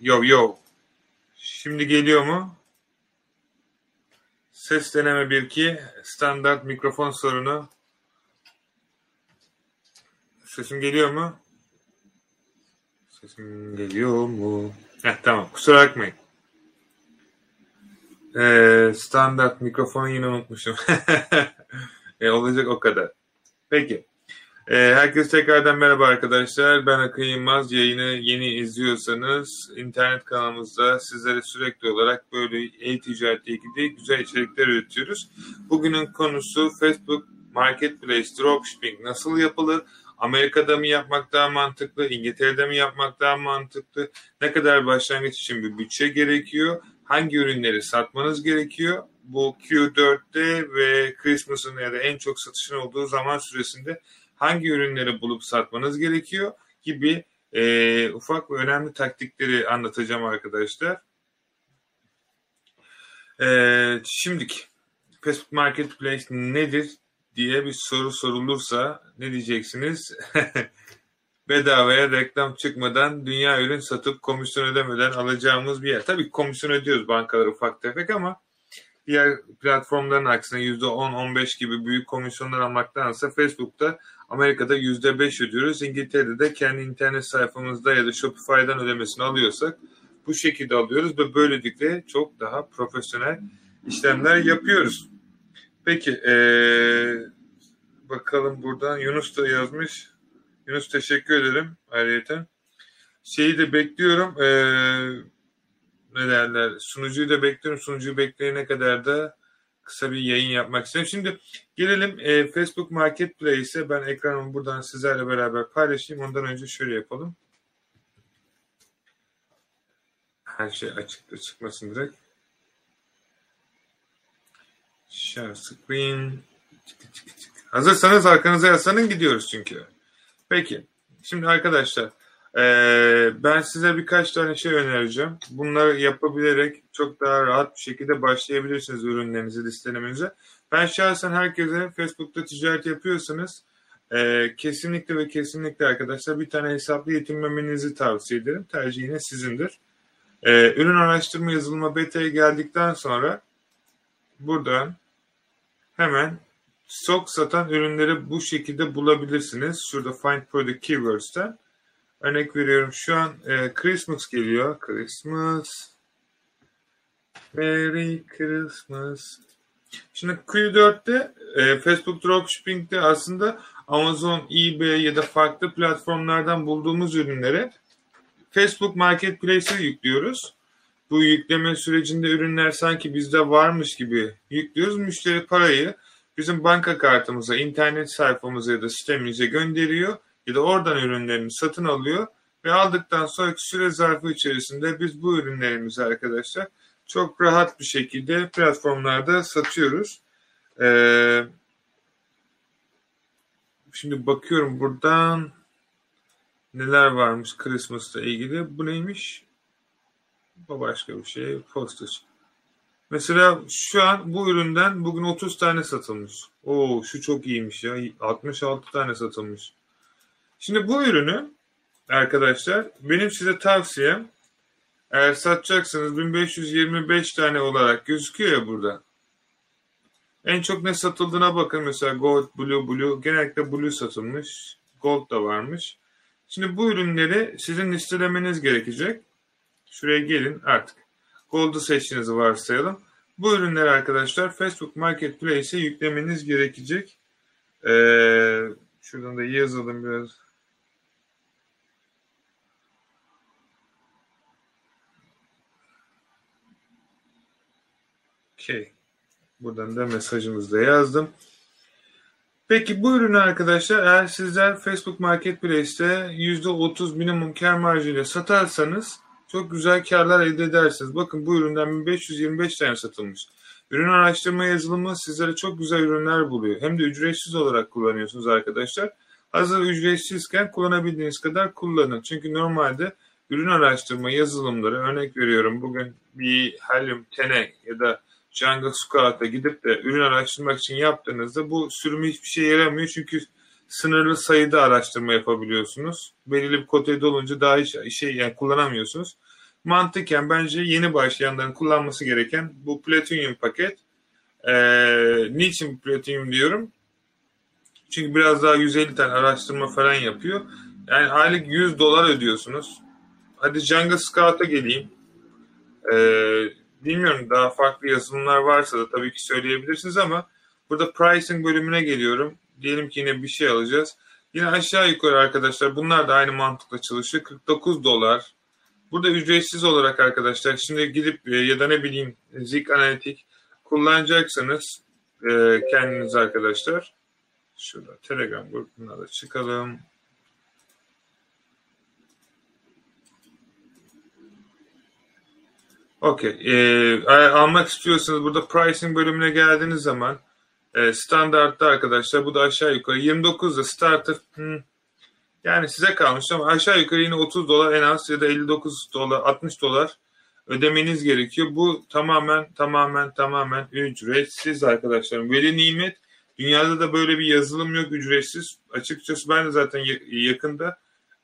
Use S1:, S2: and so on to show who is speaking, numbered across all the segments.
S1: Yo yo. Şimdi geliyor mu? Ses deneme 1-2. Standart mikrofon sorunu. Sesim geliyor mu? Sesim geliyor mu? Heh, tamam. Kusura bakmayın. Ee, standart mikrofonu yine unutmuşum. e, olacak o kadar. Peki. Ee, herkese tekrardan merhaba arkadaşlar. Ben Akın Yılmaz. Yayını yeni izliyorsanız internet kanalımızda sizlere sürekli olarak böyle e-ticaretle ilgili güzel içerikler üretiyoruz. Bugünün konusu Facebook Marketplace Dropshipping nasıl yapılır? Amerika'da mı yapmak daha mantıklı? İngiltere'de mi yapmak daha mantıklı? Ne kadar başlangıç için bir bütçe gerekiyor? Hangi ürünleri satmanız gerekiyor? Bu Q4'te ve Christmas'ın ya da en çok satışın olduğu zaman süresinde hangi ürünleri bulup satmanız gerekiyor gibi e, ufak ve önemli taktikleri anlatacağım arkadaşlar. E, şimdiki Facebook Marketplace nedir diye bir soru sorulursa ne diyeceksiniz? Bedavaya reklam çıkmadan dünya ürün satıp komisyon ödemeden alacağımız bir yer. Tabii komisyon ödüyoruz bankalar ufak tefek ama diğer platformların aksine %10-15 gibi büyük komisyonlar almaktansa Facebook'ta Amerika'da %5 ödüyoruz. İngiltere'de de kendi internet sayfamızda ya da Shopify'dan ödemesini alıyorsak bu şekilde alıyoruz ve böylelikle çok daha profesyonel işlemler yapıyoruz. Peki ee, bakalım buradan Yunus da yazmış. Yunus teşekkür ederim ayrıca. Şeyi de bekliyorum. Ee, ne derler? Sunucuyu da bekliyorum. Sunucuyu bekleyene kadar da kısa bir yayın yapmak istiyorum. Şimdi gelelim e, Facebook Marketplace'e. Ben ekranımı buradan sizlerle beraber paylaşayım. Ondan önce şöyle yapalım. Her şey açıkta çıkmasın direkt. Share screen. Hazırsanız arkanıza yaslanın gidiyoruz çünkü. Peki. Şimdi arkadaşlar ee, ben size birkaç tane şey önereceğim. Bunları yapabilerek çok daha rahat bir şekilde başlayabilirsiniz ürünlerinizi listelemenize. Ben şahsen herkese Facebook'ta ticaret yapıyorsanız e, kesinlikle ve kesinlikle arkadaşlar bir tane hesaplı yetinmemenizi tavsiye ederim. Tercih yine sizindir. E, ürün araştırma yazılma beta'ya geldikten sonra buradan hemen stok satan ürünleri bu şekilde bulabilirsiniz. Şurada Find Product Keywords'ten. Örnek veriyorum şu an e, Christmas geliyor. Christmas. Merry Christmas. Şimdi Q4'te e, Facebook Dropshipping'de aslında Amazon, eBay ya da farklı platformlardan bulduğumuz ürünleri Facebook Marketplace'e yüklüyoruz. Bu yükleme sürecinde ürünler sanki bizde varmış gibi yüklüyoruz. Müşteri parayı bizim banka kartımıza, internet sayfamıza ya da sitemize gönderiyor da oradan ürünlerini satın alıyor ve aldıktan sonraki süre zarfı içerisinde biz bu ürünlerimizi arkadaşlar çok rahat bir şekilde platformlarda satıyoruz. Ee, şimdi bakıyorum buradan neler varmış Christmas'la ilgili. Bu neymiş? Bu başka bir şey. Postage. Mesela şu an bu üründen bugün 30 tane satılmış. Oo şu çok iyiymiş ya. 66 tane satılmış. Şimdi bu ürünü arkadaşlar benim size tavsiyem eğer satacaksınız 1525 tane olarak gözüküyor ya burada. En çok ne satıldığına bakın. Mesela Gold, Blue, Blue. Genellikle Blue satılmış. Gold da varmış. Şimdi bu ürünleri sizin listelemeniz gerekecek. Şuraya gelin artık. Gold'u seçtiğinizi varsayalım. Bu ürünleri arkadaşlar Facebook Marketplace'e yüklemeniz gerekecek. Ee, şuradan da yazalım biraz. Okey. Buradan da mesajımızda yazdım. Peki bu ürünü arkadaşlar eğer sizler Facebook Marketplace'te %30 minimum kar marjıyla satarsanız çok güzel karlar elde edersiniz. Bakın bu üründen 1525 tane satılmış. Ürün araştırma yazılımı sizlere çok güzel ürünler buluyor. Hem de ücretsiz olarak kullanıyorsunuz arkadaşlar. Hazır ücretsizken kullanabildiğiniz kadar kullanın. Çünkü normalde ürün araştırma yazılımları örnek veriyorum bugün bir Helium Tene ya da Jungle Scout'a gidip de ürün araştırmak için yaptığınızda bu sürümü hiçbir şey yaramıyor. Çünkü sınırlı sayıda araştırma yapabiliyorsunuz. Belirli bir kotede olunca daha hiç şey yani kullanamıyorsunuz. mantıken bence yeni başlayanların kullanması gereken bu Platinum paket. Ee, niçin Platinum diyorum? Çünkü biraz daha 150 tane araştırma falan yapıyor. Yani aylık 100 dolar ödüyorsunuz. Hadi Jungle Scout'a geleyim. Ee, bilmiyorum daha farklı yazılımlar varsa da tabii ki söyleyebilirsiniz ama burada pricing bölümüne geliyorum. Diyelim ki yine bir şey alacağız. Yine aşağı yukarı arkadaşlar bunlar da aynı mantıkla çalışıyor. 49 dolar. Burada ücretsiz olarak arkadaşlar şimdi gidip e, ya da ne bileyim Zik Analitik kullanacaksanız e, kendiniz arkadaşlar. Şurada Telegram grubuna da çıkalım. Okey. Ee, almak istiyorsanız burada pricing bölümüne geldiğiniz zaman e, standartta arkadaşlar bu da aşağı yukarı 29'da starter hmm, yani size kalmış ama aşağı yukarı yine 30 dolar en az ya da 59 dolar 60 dolar ödemeniz gerekiyor. Bu tamamen tamamen tamamen ücretsiz arkadaşlar. Veli nimet dünyada da böyle bir yazılım yok ücretsiz. Açıkçası ben de zaten yakında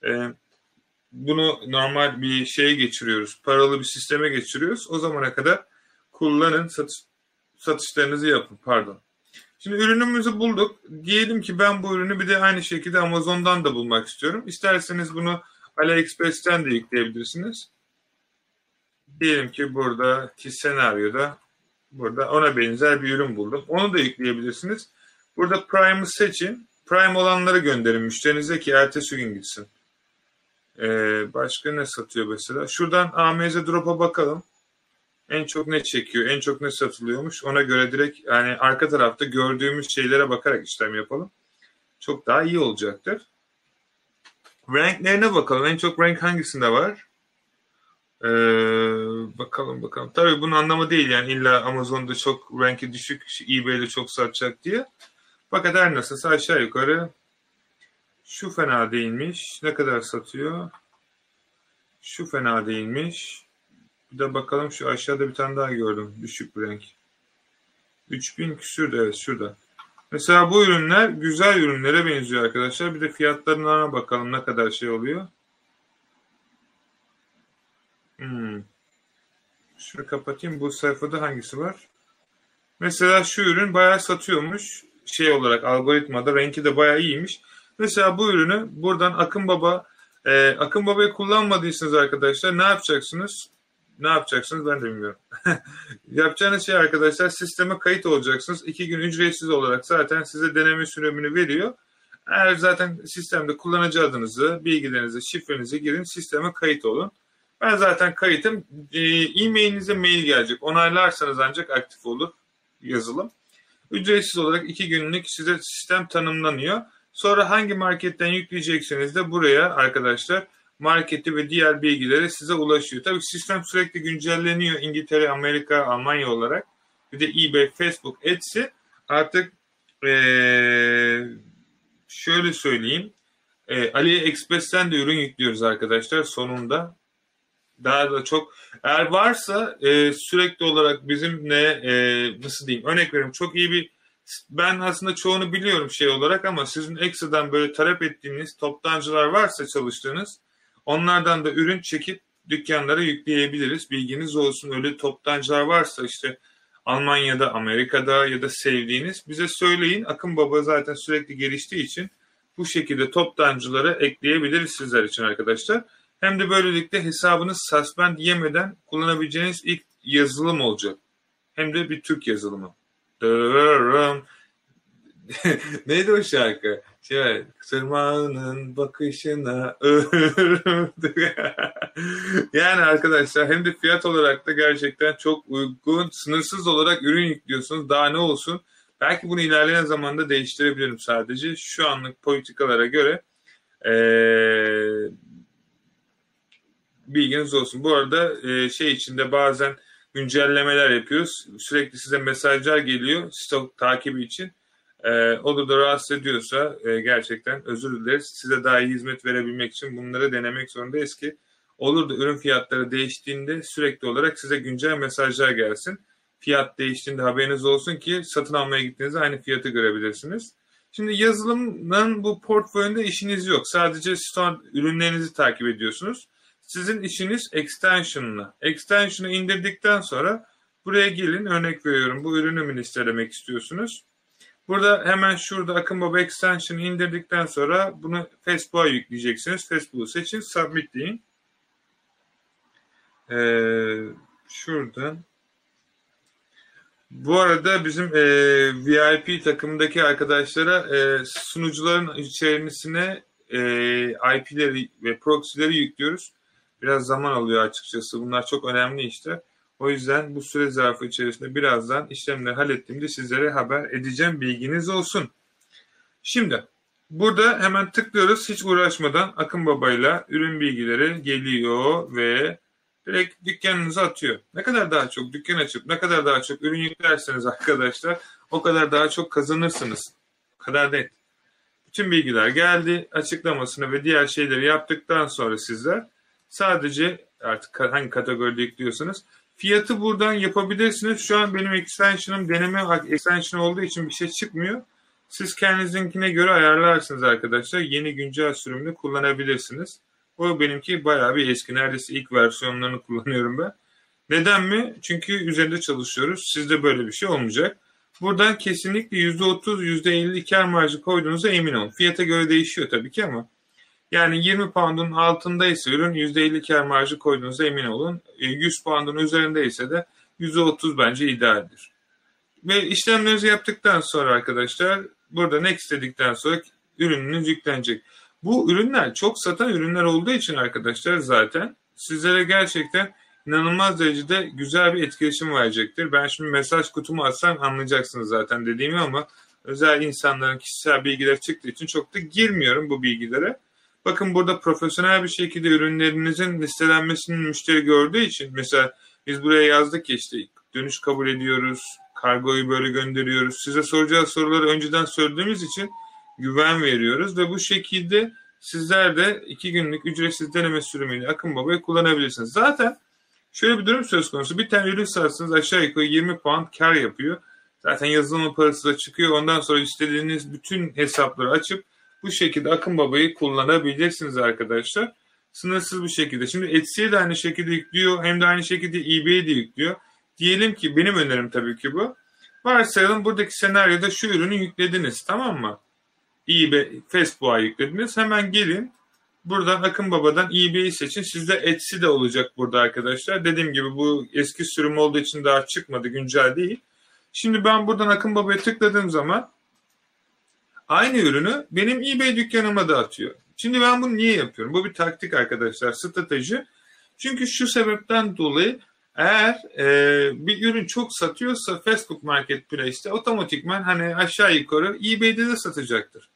S1: e, bunu normal bir şeye geçiriyoruz. Paralı bir sisteme geçiriyoruz. O zamana kadar kullanın, satış, satışlarınızı yapın. Pardon. Şimdi ürünümüzü bulduk. Diyelim ki ben bu ürünü bir de aynı şekilde Amazon'dan da bulmak istiyorum. İsterseniz bunu AliExpress'ten de yükleyebilirsiniz. Diyelim ki burada ki senaryoda burada ona benzer bir ürün buldum. Onu da yükleyebilirsiniz. Burada Prime'ı seçin. Prime olanları gönderin müşterinize ki ertesi gün gitsin. Ee, başka ne satıyor mesela? Şuradan AMZ Drop'a bakalım. En çok ne çekiyor, en çok ne satılıyormuş. Ona göre direkt yani arka tarafta gördüğümüz şeylere bakarak işlem yapalım. Çok daha iyi olacaktır. Ranklerine bakalım. En çok rank hangisinde var? Ee, bakalım bakalım. Tabii bunun anlamı değil yani illa Amazon'da çok ranki düşük, eBay'de çok satacak diye. Fakat her nasılsa aşağı yukarı şu fena değilmiş. Ne kadar satıyor? Şu fena değilmiş. Bir de bakalım şu aşağıda bir tane daha gördüm. Düşük bir renk. 3000 küsürdü evet şurada. Mesela bu ürünler güzel ürünlere benziyor arkadaşlar. Bir de fiyatlarına bakalım ne kadar şey oluyor. Hmm. Şunu kapatayım. Bu sayfada hangisi var? Mesela şu ürün bayağı satıyormuş. Şey olarak algoritmada renki de bayağı iyiymiş. Mesela bu ürünü buradan Akın Baba e, Akın Baba'yı kullanmadıysanız arkadaşlar ne yapacaksınız? Ne yapacaksınız ben de bilmiyorum. Yapacağınız şey arkadaşlar sisteme kayıt olacaksınız. İki gün ücretsiz olarak zaten size deneme sürümünü veriyor. Eğer zaten sistemde kullanıcı adınızı, bilgilerinizi, şifrenizi girin, sisteme kayıt olun. Ben zaten kayıtım. E, e-mailinize mail gelecek. Onaylarsanız ancak aktif olur yazılım. Ücretsiz olarak iki günlük size sistem tanımlanıyor. Sonra hangi marketten yükleyecekseniz de buraya arkadaşlar marketi ve diğer bilgileri size ulaşıyor. Tabii sistem sürekli güncelleniyor İngiltere, Amerika, Almanya olarak. Bir de eBay, Facebook, Etsy artık ee, şöyle söyleyeyim. E, AliExpress'ten de ürün yüklüyoruz arkadaşlar sonunda. Daha da çok eğer varsa e, sürekli olarak bizimle e, nasıl diyeyim örnek veriyorum çok iyi bir ben aslında çoğunu biliyorum şey olarak ama sizin ekstradan böyle talep ettiğiniz toptancılar varsa çalıştığınız onlardan da ürün çekip dükkanlara yükleyebiliriz. Bilginiz olsun öyle toptancılar varsa işte Almanya'da, Amerika'da ya da sevdiğiniz bize söyleyin. Akın Baba zaten sürekli geliştiği için bu şekilde toptancıları ekleyebiliriz sizler için arkadaşlar. Hem de böylelikle hesabınız suspend yemeden kullanabileceğiniz ilk yazılım olacak. Hem de bir Türk yazılımı. Neydi o şarkı? Şey, sırmağının bakışına yani arkadaşlar hem de fiyat olarak da gerçekten çok uygun. Sınırsız olarak ürün yüklüyorsunuz. Daha ne olsun? Belki bunu ilerleyen zamanda değiştirebilirim sadece. Şu anlık politikalara göre ee, bilginiz olsun. Bu arada e, şey içinde bazen güncellemeler yapıyoruz. Sürekli size mesajlar geliyor stok takibi için. E, o da rahatsız ediyorsa e, gerçekten özür dileriz. Size daha iyi hizmet verebilmek için bunları denemek zorundayız ki olur da ürün fiyatları değiştiğinde sürekli olarak size güncel mesajlar gelsin. Fiyat değiştiğinde haberiniz olsun ki satın almaya gittiğinizde aynı fiyatı görebilirsiniz. Şimdi yazılımın bu portföyünde işiniz yok. Sadece store ürünlerinizi takip ediyorsunuz. Sizin işiniz extension'la. Extension'ı indirdikten sonra buraya gelin örnek veriyorum. Bu ürünü listelemek istiyorsunuz? Burada hemen şurada Akın Baba Extension'ı indirdikten sonra bunu Facebook'a yükleyeceksiniz. Facebook'u seçin, submit deyin. Ee, şuradan bu arada bizim e, VIP takımındaki arkadaşlara e, sunucuların içerisine e, IP'leri ve proxy'leri yüklüyoruz. Biraz zaman alıyor açıkçası. Bunlar çok önemli işler. O yüzden bu süre zarfı içerisinde birazdan işlemleri hallettiğimde sizlere haber edeceğim. Bilginiz olsun. Şimdi burada hemen tıklıyoruz. Hiç uğraşmadan Akın Baba'yla ürün bilgileri geliyor ve direkt dükkanınıza atıyor. Ne kadar daha çok dükkan açıp ne kadar daha çok ürün yüklerseniz arkadaşlar o kadar daha çok kazanırsınız. O kadar değil. Bütün bilgiler geldi. Açıklamasını ve diğer şeyleri yaptıktan sonra sizler sadece artık hangi kategoride yüklüyorsanız fiyatı buradan yapabilirsiniz. Şu an benim extension'ım deneme extension olduğu için bir şey çıkmıyor. Siz kendinizinkine göre ayarlarsınız arkadaşlar. Yeni güncel sürümünü kullanabilirsiniz. O benimki bayağı bir eski. Neredeyse ilk versiyonlarını kullanıyorum ben. Neden mi? Çünkü üzerinde çalışıyoruz. Sizde böyle bir şey olmayacak. Buradan kesinlikle %30, %50 kar marjı koyduğunuza emin olun. Fiyata göre değişiyor tabii ki ama yani 20 pound'un altındaysa ürün %50 kar marjı koyduğunuza emin olun. 100 e, pound'un üzerindeyse de %30 bence idealdir. Ve işlemlerinizi yaptıktan sonra arkadaşlar burada next dedikten sonra ürününüz yüklenecek. Bu ürünler çok satan ürünler olduğu için arkadaşlar zaten sizlere gerçekten inanılmaz derecede güzel bir etkileşim verecektir. Ben şimdi mesaj kutumu atsam anlayacaksınız zaten dediğimi ama özel insanların kişisel bilgileri çıktığı için çok da girmiyorum bu bilgilere. Bakın burada profesyonel bir şekilde ürünlerinizin listelenmesini müşteri gördüğü için mesela biz buraya yazdık ki işte dönüş kabul ediyoruz, kargoyu böyle gönderiyoruz. Size soracağı soruları önceden söylediğimiz için güven veriyoruz ve bu şekilde sizler de iki günlük ücretsiz deneme sürümüyle Akın Baba'yı kullanabilirsiniz. Zaten şöyle bir durum söz konusu. Bir tane ürün satsınız aşağı yukarı 20 pound kar yapıyor. Zaten yazılım parası da çıkıyor. Ondan sonra istediğiniz bütün hesapları açıp bu şekilde Akın Baba'yı kullanabilirsiniz arkadaşlar. Sınırsız bir şekilde. Şimdi Etsy'ye de aynı şekilde yüklüyor. Hem de aynı şekilde eBay'e de yüklüyor. Diyelim ki benim önerim tabii ki bu. Varsayalım buradaki senaryoda şu ürünü yüklediniz tamam mı? eBay, Facebook'a yüklediniz. Hemen gelin buradan Akın Baba'dan eBay'i seçin. Sizde Etsy de olacak burada arkadaşlar. Dediğim gibi bu eski sürüm olduğu için daha çıkmadı. Güncel değil. Şimdi ben buradan Akın Baba'ya tıkladığım zaman aynı ürünü benim eBay dükkanıma da atıyor. Şimdi ben bunu niye yapıyorum? Bu bir taktik arkadaşlar, strateji. Çünkü şu sebepten dolayı eğer e, bir ürün çok satıyorsa Facebook Marketplace'te otomatikman hani aşağı yukarı eBay'de de satacaktır.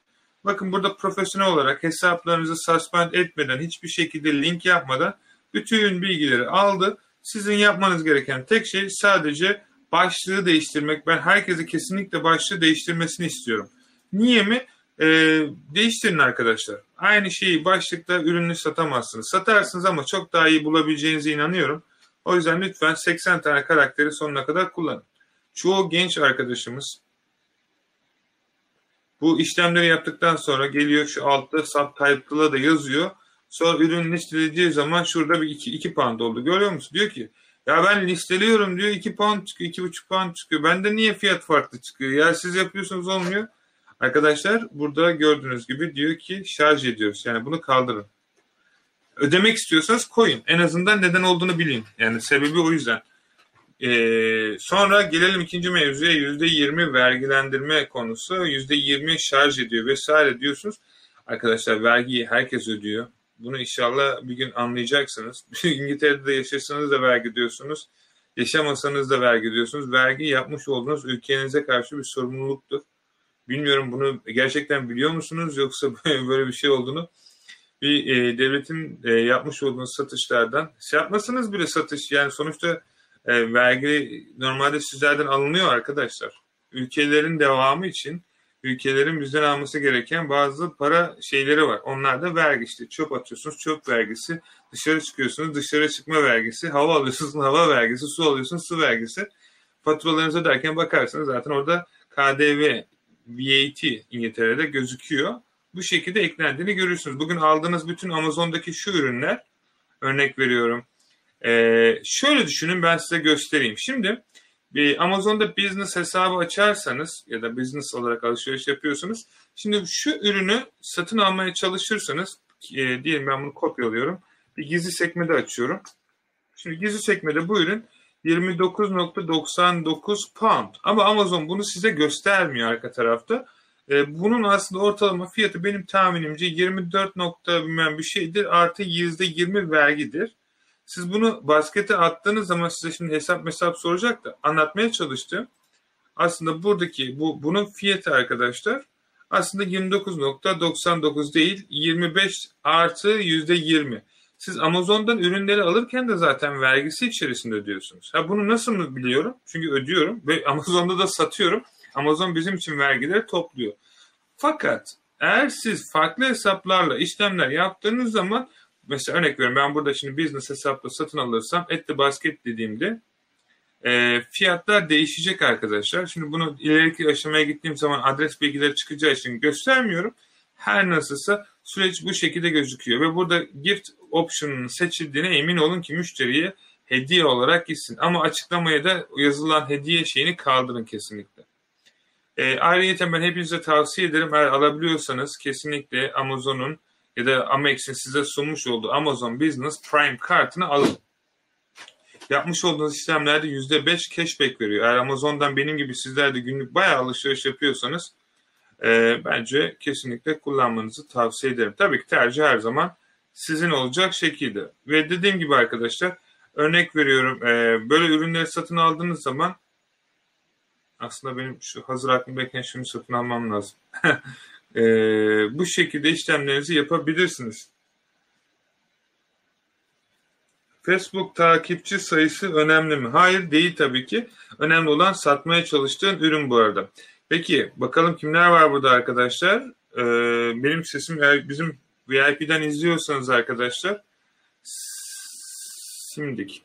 S1: Bakın burada profesyonel olarak hesaplarınızı suspend etmeden hiçbir şekilde link yapmadan bütün bilgileri aldı. Sizin yapmanız gereken tek şey sadece başlığı değiştirmek. Ben herkese kesinlikle başlığı değiştirmesini istiyorum. Niye mi? Ee, değiştirin arkadaşlar. Aynı şeyi başlıkta ürünü satamazsınız. Satarsınız ama çok daha iyi bulabileceğinize inanıyorum. O yüzden lütfen 80 tane karakteri sonuna kadar kullanın. Çoğu genç arkadaşımız bu işlemleri yaptıktan sonra geliyor şu altta subtitle'a da yazıyor. Sonra ürün listelediği zaman şurada bir 2, 2 pound oldu. Görüyor musun? Diyor ki ya ben listeliyorum diyor 2 pound çıkıyor 2,5 pound çıkıyor. Bende niye fiyat farklı çıkıyor? Ya siz yapıyorsunuz olmuyor. Arkadaşlar burada gördüğünüz gibi diyor ki şarj ediyoruz. Yani bunu kaldırın. Ödemek istiyorsanız koyun. En azından neden olduğunu bilin. Yani sebebi o yüzden. Ee, sonra gelelim ikinci mevzuya yüzde yirmi vergilendirme konusu. Yüzde yirmi şarj ediyor vesaire diyorsunuz. Arkadaşlar vergiyi herkes ödüyor. Bunu inşallah bir gün anlayacaksınız. İngiltere'de yaşasanız da vergi diyorsunuz. Yaşamasanız da vergi diyorsunuz. Vergi yapmış olduğunuz ülkenize karşı bir sorumluluktur. Bilmiyorum bunu gerçekten biliyor musunuz yoksa böyle bir şey olduğunu? Bir e, devletin e, yapmış olduğunuz satışlardan şey yapmasanız bile satış. Yani sonuçta e, vergi normalde sizlerden alınıyor arkadaşlar. Ülkelerin devamı için ülkelerin bizden alması gereken bazı para şeyleri var. Onlar da vergi işte. Çöp atıyorsunuz çöp vergisi, dışarı çıkıyorsunuz dışarı çıkma vergisi, hava alıyorsunuz hava vergisi, su alıyorsunuz su vergisi. Faturalarınıza derken bakarsanız zaten orada KDV, VAT İngiltere'de gözüküyor bu şekilde eklendiğini görürsünüz. Bugün aldığınız bütün Amazon'daki şu ürünler Örnek veriyorum. Ee, şöyle düşünün ben size göstereyim. Şimdi bir Amazon'da business hesabı açarsanız ya da business olarak alışveriş yapıyorsunuz. Şimdi şu ürünü satın almaya çalışırsanız e, diyelim ben bunu kopyalıyorum. Bir gizli sekmede açıyorum. Şimdi gizli sekmede bu ürün 29.99 pound. Ama Amazon bunu size göstermiyor arka tarafta. E, bunun aslında ortalama fiyatı benim tahminimce 24 nokta bir şeydir artı %20 vergidir. Siz bunu baskete attığınız zaman size şimdi hesap mesap soracak da anlatmaya çalıştım. Aslında buradaki bu bunun fiyatı arkadaşlar aslında 29.99 değil 25 artı %20. Siz Amazon'dan ürünleri alırken de zaten vergisi içerisinde ödüyorsunuz. Ha bunu nasıl biliyorum? Çünkü ödüyorum ve Amazon'da da satıyorum. Amazon bizim için vergileri topluyor. Fakat eğer siz farklı hesaplarla işlemler yaptığınız zaman mesela örnek veriyorum ben burada şimdi business hesapla satın alırsam etli basket dediğimde e, fiyatlar değişecek arkadaşlar. Şimdi bunu ileriki aşamaya gittiğim zaman adres bilgileri çıkacağı için göstermiyorum. Her nasılsa süreç bu şekilde gözüküyor ve burada gift option'un seçildiğine emin olun ki müşteriye hediye olarak gitsin. Ama açıklamaya da yazılan hediye şeyini kaldırın kesinlikle. E, ayrıca ben hepinize tavsiye ederim eğer alabiliyorsanız kesinlikle Amazon'un ya da Amex'in size sunmuş olduğu Amazon Business Prime kartını alın. Yapmış olduğunuz işlemlerde %5 cashback veriyor. Eğer Amazon'dan benim gibi sizler de günlük bayağı alışveriş yapıyorsanız e, bence kesinlikle kullanmanızı tavsiye ederim. Tabii ki tercih her zaman sizin olacak şekilde. Ve dediğim gibi arkadaşlar örnek veriyorum e, böyle ürünleri satın aldığınız zaman aslında benim şu hazır aklımdayken şunu satın almam lazım. e, bu şekilde işlemlerinizi yapabilirsiniz. Facebook takipçi sayısı önemli mi? Hayır değil tabii ki. Önemli olan satmaya çalıştığın ürün bu arada. Peki bakalım kimler var burada arkadaşlar? Ee, benim sesim bizim VIP'den izliyorsanız arkadaşlar simdik.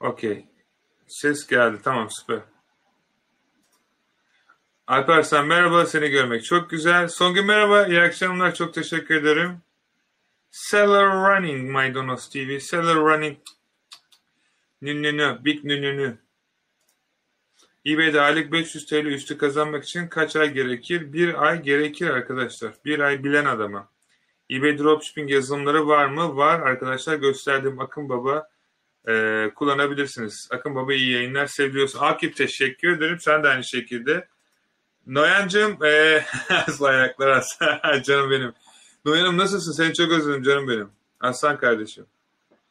S1: Okey. Ses geldi. Tamam süper. Alper sen merhaba seni görmek çok güzel. Songül merhaba iyi akşamlar çok teşekkür ederim. Seller Running Maydanoz TV. Seller Running nü nü nü big nü nü nü. eBay'de aylık 500 TL üstü kazanmak için kaç ay gerekir? Bir ay gerekir arkadaşlar. Bir ay bilen adama. eBay Dropshipping yazılımları var mı? Var arkadaşlar. Gösterdiğim Akın Baba e, kullanabilirsiniz. Akın Baba iyi yayınlar seviyorsun. Akif teşekkür ederim. Sen de aynı şekilde. Noyancığım e, ayaklar as. canım benim. Noyan'ım nasılsın? Seni çok özledim canım benim. Aslan kardeşim.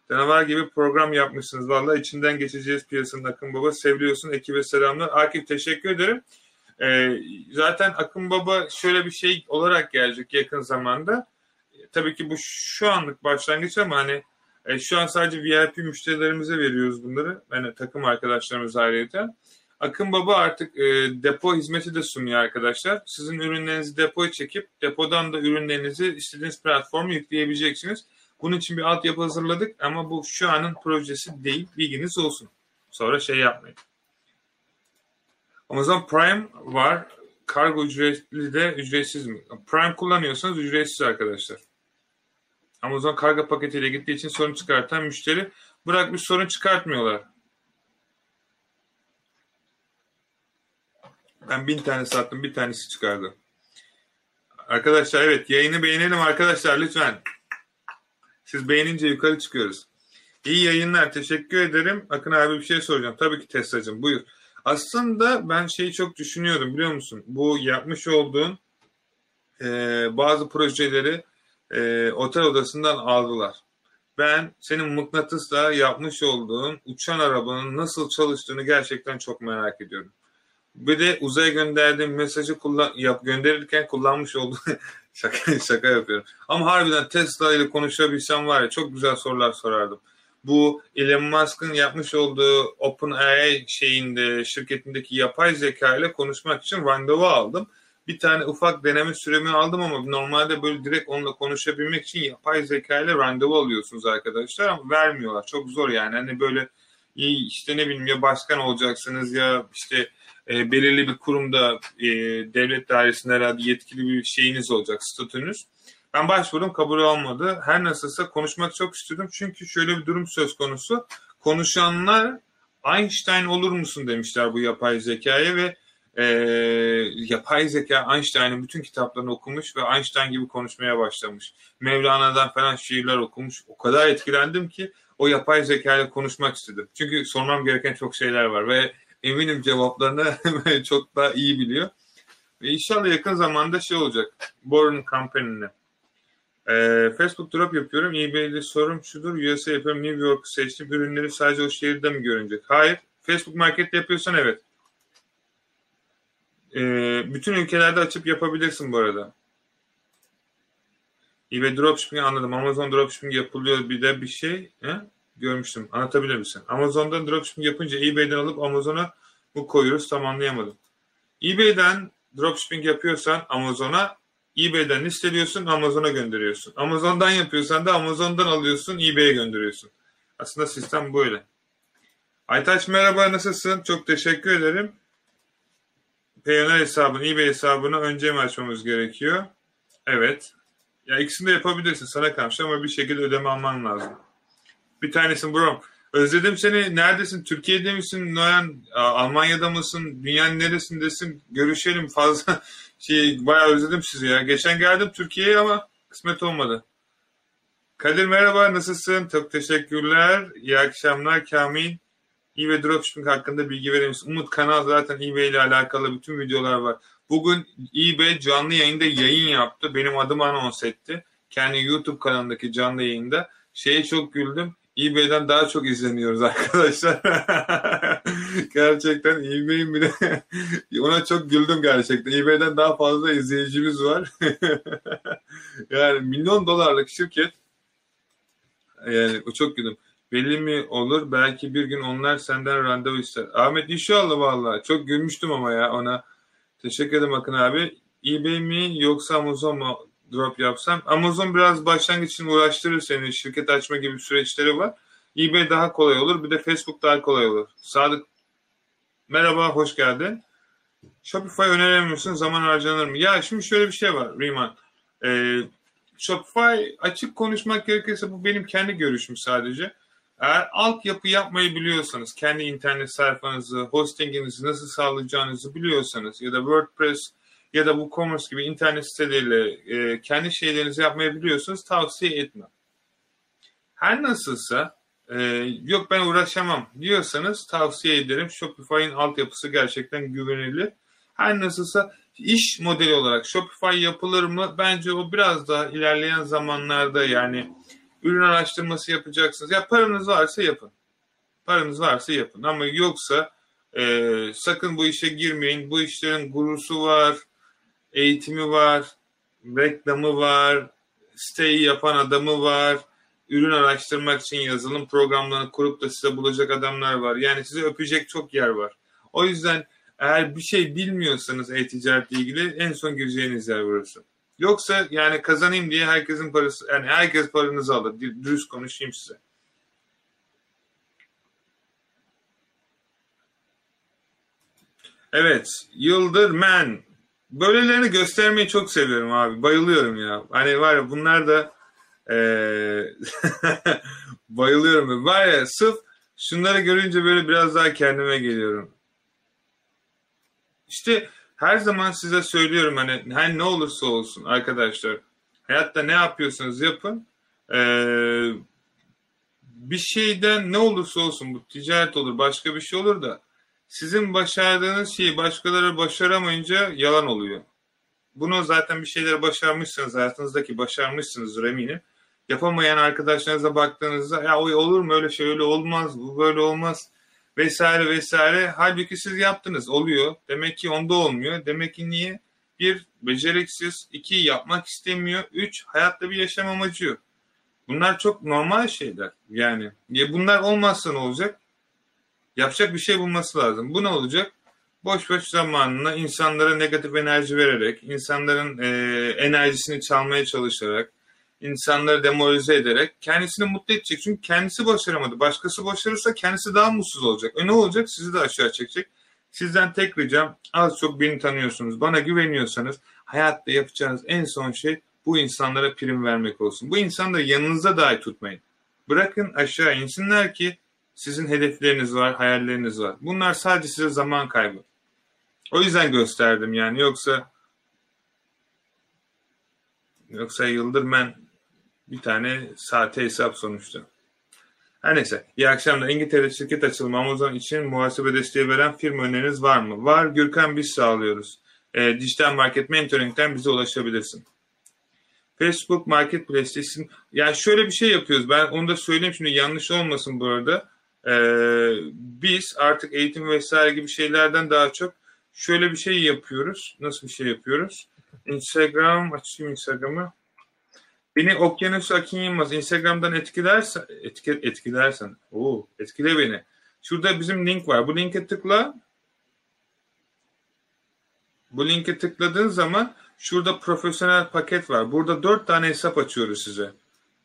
S1: Canavar gibi program yapmışsınız. Valla içinden geçeceğiz piyasanın Akın Baba. Seviliyorsun. Ekibe selamlar. Akif teşekkür ederim. Ee, zaten Akın Baba şöyle bir şey olarak gelecek yakın zamanda. Tabii ki bu şu anlık başlangıç ama hani e, şu an sadece VIP müşterilerimize veriyoruz bunları. Yani takım arkadaşlarımız ayrıca. Akın Baba artık e, depo hizmeti de sunuyor arkadaşlar. Sizin ürünlerinizi depoya çekip depodan da ürünlerinizi istediğiniz platforma yükleyebileceksiniz. Bunun için bir altyapı hazırladık ama bu şu anın projesi değil. Bilginiz olsun. Sonra şey yapmayın. Amazon Prime var. Kargo ücretli de ücretsiz mi? Prime kullanıyorsanız ücretsiz arkadaşlar. Amazon kargo paketiyle gittiği için sorun çıkartan müşteri bırakmış sorun çıkartmıyorlar. Ben bin tane sattım bir tanesi çıkardı. Arkadaşlar evet yayını beğenelim arkadaşlar lütfen. Siz beğenince yukarı çıkıyoruz. İyi yayınlar. Teşekkür ederim. Akın abi bir şey soracağım. Tabii ki Tesla'cığım. Buyur. Aslında ben şeyi çok düşünüyordum biliyor musun? Bu yapmış olduğun e, bazı projeleri e, otel odasından aldılar. Ben senin mıknatısla yapmış olduğun uçan arabanın nasıl çalıştığını gerçekten çok merak ediyorum. Bir de uzaya gönderdiğim mesajı kullan yap gönderirken kullanmış olduğum şaka şaka yapıyorum. Ama harbiden Tesla ile konuşabilsem var ya çok güzel sorular sorardım. Bu Elon Musk'ın yapmış olduğu OpenAI şeyinde şirketindeki yapay zeka ile konuşmak için randevu aldım. Bir tane ufak deneme süremi aldım ama normalde böyle direkt onunla konuşabilmek için yapay zeka ile randevu alıyorsunuz arkadaşlar ama vermiyorlar. Çok zor yani. Hani böyle işte ne bileyim ya başkan olacaksınız ya işte e, belirli bir kurumda e, devlet dairesinde herhalde yetkili bir şeyiniz olacak, statünüz. Ben başvurdum kabul olmadı. Her nasılsa konuşmak çok istedim. Çünkü şöyle bir durum söz konusu. Konuşanlar Einstein olur musun demişler bu yapay zekaya ve e, yapay zeka Einstein'ın bütün kitaplarını okumuş ve Einstein gibi konuşmaya başlamış. Mevlana'dan falan şiirler okumuş. O kadar etkilendim ki o yapay zeka konuşmak istedim. Çünkü sormam gereken çok şeyler var ve eminim cevaplarını çok daha iyi biliyor. Ve inşallah yakın zamanda şey olacak. Borun kampanyanı. Ee, Facebook drop yapıyorum. eBay'de sorum şudur. USA yapıyorum. New York seçtim. Ürünleri sadece o şehirde mi görünecek? Hayır. Facebook Market'te yapıyorsan evet. Ee, bütün ülkelerde açıp yapabilirsin bu arada. eBay dropshipping anladım. Amazon dropshipping yapılıyor bir de bir şey. He? Görmüştüm. Anlatabilir misin? Amazon'dan dropshipping yapınca eBay'den alıp Amazon'a bu koyuyoruz. Tam anlayamadım. eBay'den dropshipping yapıyorsan Amazon'a eBay'den listeliyorsun, Amazon'a gönderiyorsun. Amazon'dan yapıyorsan da Amazon'dan alıyorsun, eBay'e gönderiyorsun. Aslında sistem böyle. Aytaç merhaba nasılsın? Çok teşekkür ederim. Payoneer hesabını, eBay hesabını önce mi açmamız gerekiyor? Evet. Ya ikisini de yapabilirsin. Sana kalmış ama bir şekilde ödeme alman lazım. Bir tanesin bro. Özledim seni. Neredesin? Türkiye'de misin? Noyan? Almanya'da mısın? Dünyanın neresindesin? Görüşelim fazla. Şey, bayağı özledim sizi ya. Geçen geldim Türkiye'ye ama kısmet olmadı. Kadir merhaba nasılsın? Çok teşekkürler. İyi akşamlar Kamil. eBay Dropshipping hakkında bilgi verir? Umut kanal zaten eBay ile alakalı bütün videolar var. Bugün eBay canlı yayında yayın yaptı. Benim adımı anons etti. Kendi YouTube kanalındaki canlı yayında. Şeye çok güldüm eBay'den daha çok izleniyoruz arkadaşlar. gerçekten eBay'in bile ona çok güldüm gerçekten. eBay'den daha fazla izleyicimiz var. yani milyon dolarlık şirket yani o çok güldüm. Belli mi olur? Belki bir gün onlar senden randevu ister. Ahmet inşallah vallahi. Çok gülmüştüm ama ya ona. Teşekkür ederim Akın abi. eBay mi yoksa Amazon mu? Drop yapsam. Amazon biraz başlangıç için uğraştırır seni. Şirket açma gibi süreçleri var. eBay daha kolay olur. Bir de Facebook daha kolay olur. Sadık merhaba hoş geldin. Shopify öneremiyorsun zaman harcanır mı? Ya şimdi şöyle bir şey var Riemann. Ee, Shopify açık konuşmak gerekirse bu benim kendi görüşüm sadece. Eğer altyapı yapmayı biliyorsanız, kendi internet sayfanızı, hostinginizi nasıl sağlayacağınızı biliyorsanız ya da WordPress ya da WooCommerce gibi internet siteleriyle e, kendi şeylerinizi yapmayı biliyorsunuz tavsiye etmem. Her nasılsa e, yok ben uğraşamam diyorsanız tavsiye ederim. Shopify'in altyapısı gerçekten güvenilir. Her nasılsa iş modeli olarak Shopify yapılır mı? Bence o biraz daha ilerleyen zamanlarda yani ürün araştırması yapacaksınız. Ya paranız varsa yapın. Paranız varsa yapın ama yoksa e, sakın bu işe girmeyin. Bu işlerin gurusu var, eğitimi var, reklamı var, siteyi yapan adamı var, ürün araştırmak için yazılım programlarını kurup da size bulacak adamlar var. Yani size öpecek çok yer var. O yüzden eğer bir şey bilmiyorsanız e-ticaretle ilgili en son gireceğiniz yer burası. Yoksa yani kazanayım diye herkesin parası, yani herkes paranızı alır. Dürüst konuşayım size. Evet, Yıldırmen böylelerini göstermeyi çok seviyorum abi. Bayılıyorum ya. Hani var ya bunlar da ee, bayılıyorum. Var ya sırf şunları görünce böyle biraz daha kendime geliyorum. İşte her zaman size söylüyorum hani her ne olursa olsun arkadaşlar hayatta ne yapıyorsanız yapın ee, bir şeyden ne olursa olsun bu ticaret olur başka bir şey olur da sizin başardığınız şeyi başkaları başaramayınca yalan oluyor. Bunu zaten bir şeyleri başarmışsınız, hayatınızdaki başarmışsınızdır eminim. Yapamayan arkadaşlarınıza baktığınızda ya o olur mu öyle şey öyle olmaz, bu böyle olmaz vesaire vesaire. Halbuki siz yaptınız oluyor. Demek ki onda olmuyor. Demek ki niye? Bir, beceriksiz. iki yapmak istemiyor. Üç, hayatta bir yaşam amacı yok. Bunlar çok normal şeyler. Yani bunlar olmazsa ne olacak? Yapacak bir şey bulması lazım. Bu ne olacak? Boş boş zamanına insanlara negatif enerji vererek, insanların e, enerjisini çalmaya çalışarak, insanları demoralize ederek kendisini mutlu edecek. Çünkü kendisi başaramadı. Başkası başarırsa kendisi daha mutsuz olacak. E ne olacak? Sizi de aşağı çekecek. Sizden tek ricam az çok beni tanıyorsunuz. Bana güveniyorsanız hayatta yapacağınız en son şey bu insanlara prim vermek olsun. Bu insanı da yanınıza dahi tutmayın. Bırakın aşağı insinler ki sizin hedefleriniz var, hayalleriniz var. Bunlar sadece size zaman kaybı. O yüzden gösterdim yani yoksa yoksa Yıldırmen bir tane sahte hesap sonuçta. Her neyse. İyi akşamlar. İngiltere'de şirket açılımı Amazon için muhasebe desteği veren firma öneriniz var mı? Var. Gürkan biz sağlıyoruz. E, dijital market mentoring'den bize ulaşabilirsin. Facebook Marketplace'te isim... Yani şöyle bir şey yapıyoruz. Ben onu da söyleyeyim şimdi yanlış olmasın bu arada. Ee, biz artık eğitim vesaire gibi şeylerden daha çok şöyle bir şey yapıyoruz. Nasıl bir şey yapıyoruz? Instagram, açayım Instagram'ı. Beni Okyanus Akin Yılmaz Instagram'dan etkilersen, etki, etkilersen, oo, etkile beni. Şurada bizim link var. Bu linke tıkla. Bu linke tıkladığın zaman şurada profesyonel paket var. Burada dört tane hesap açıyoruz size.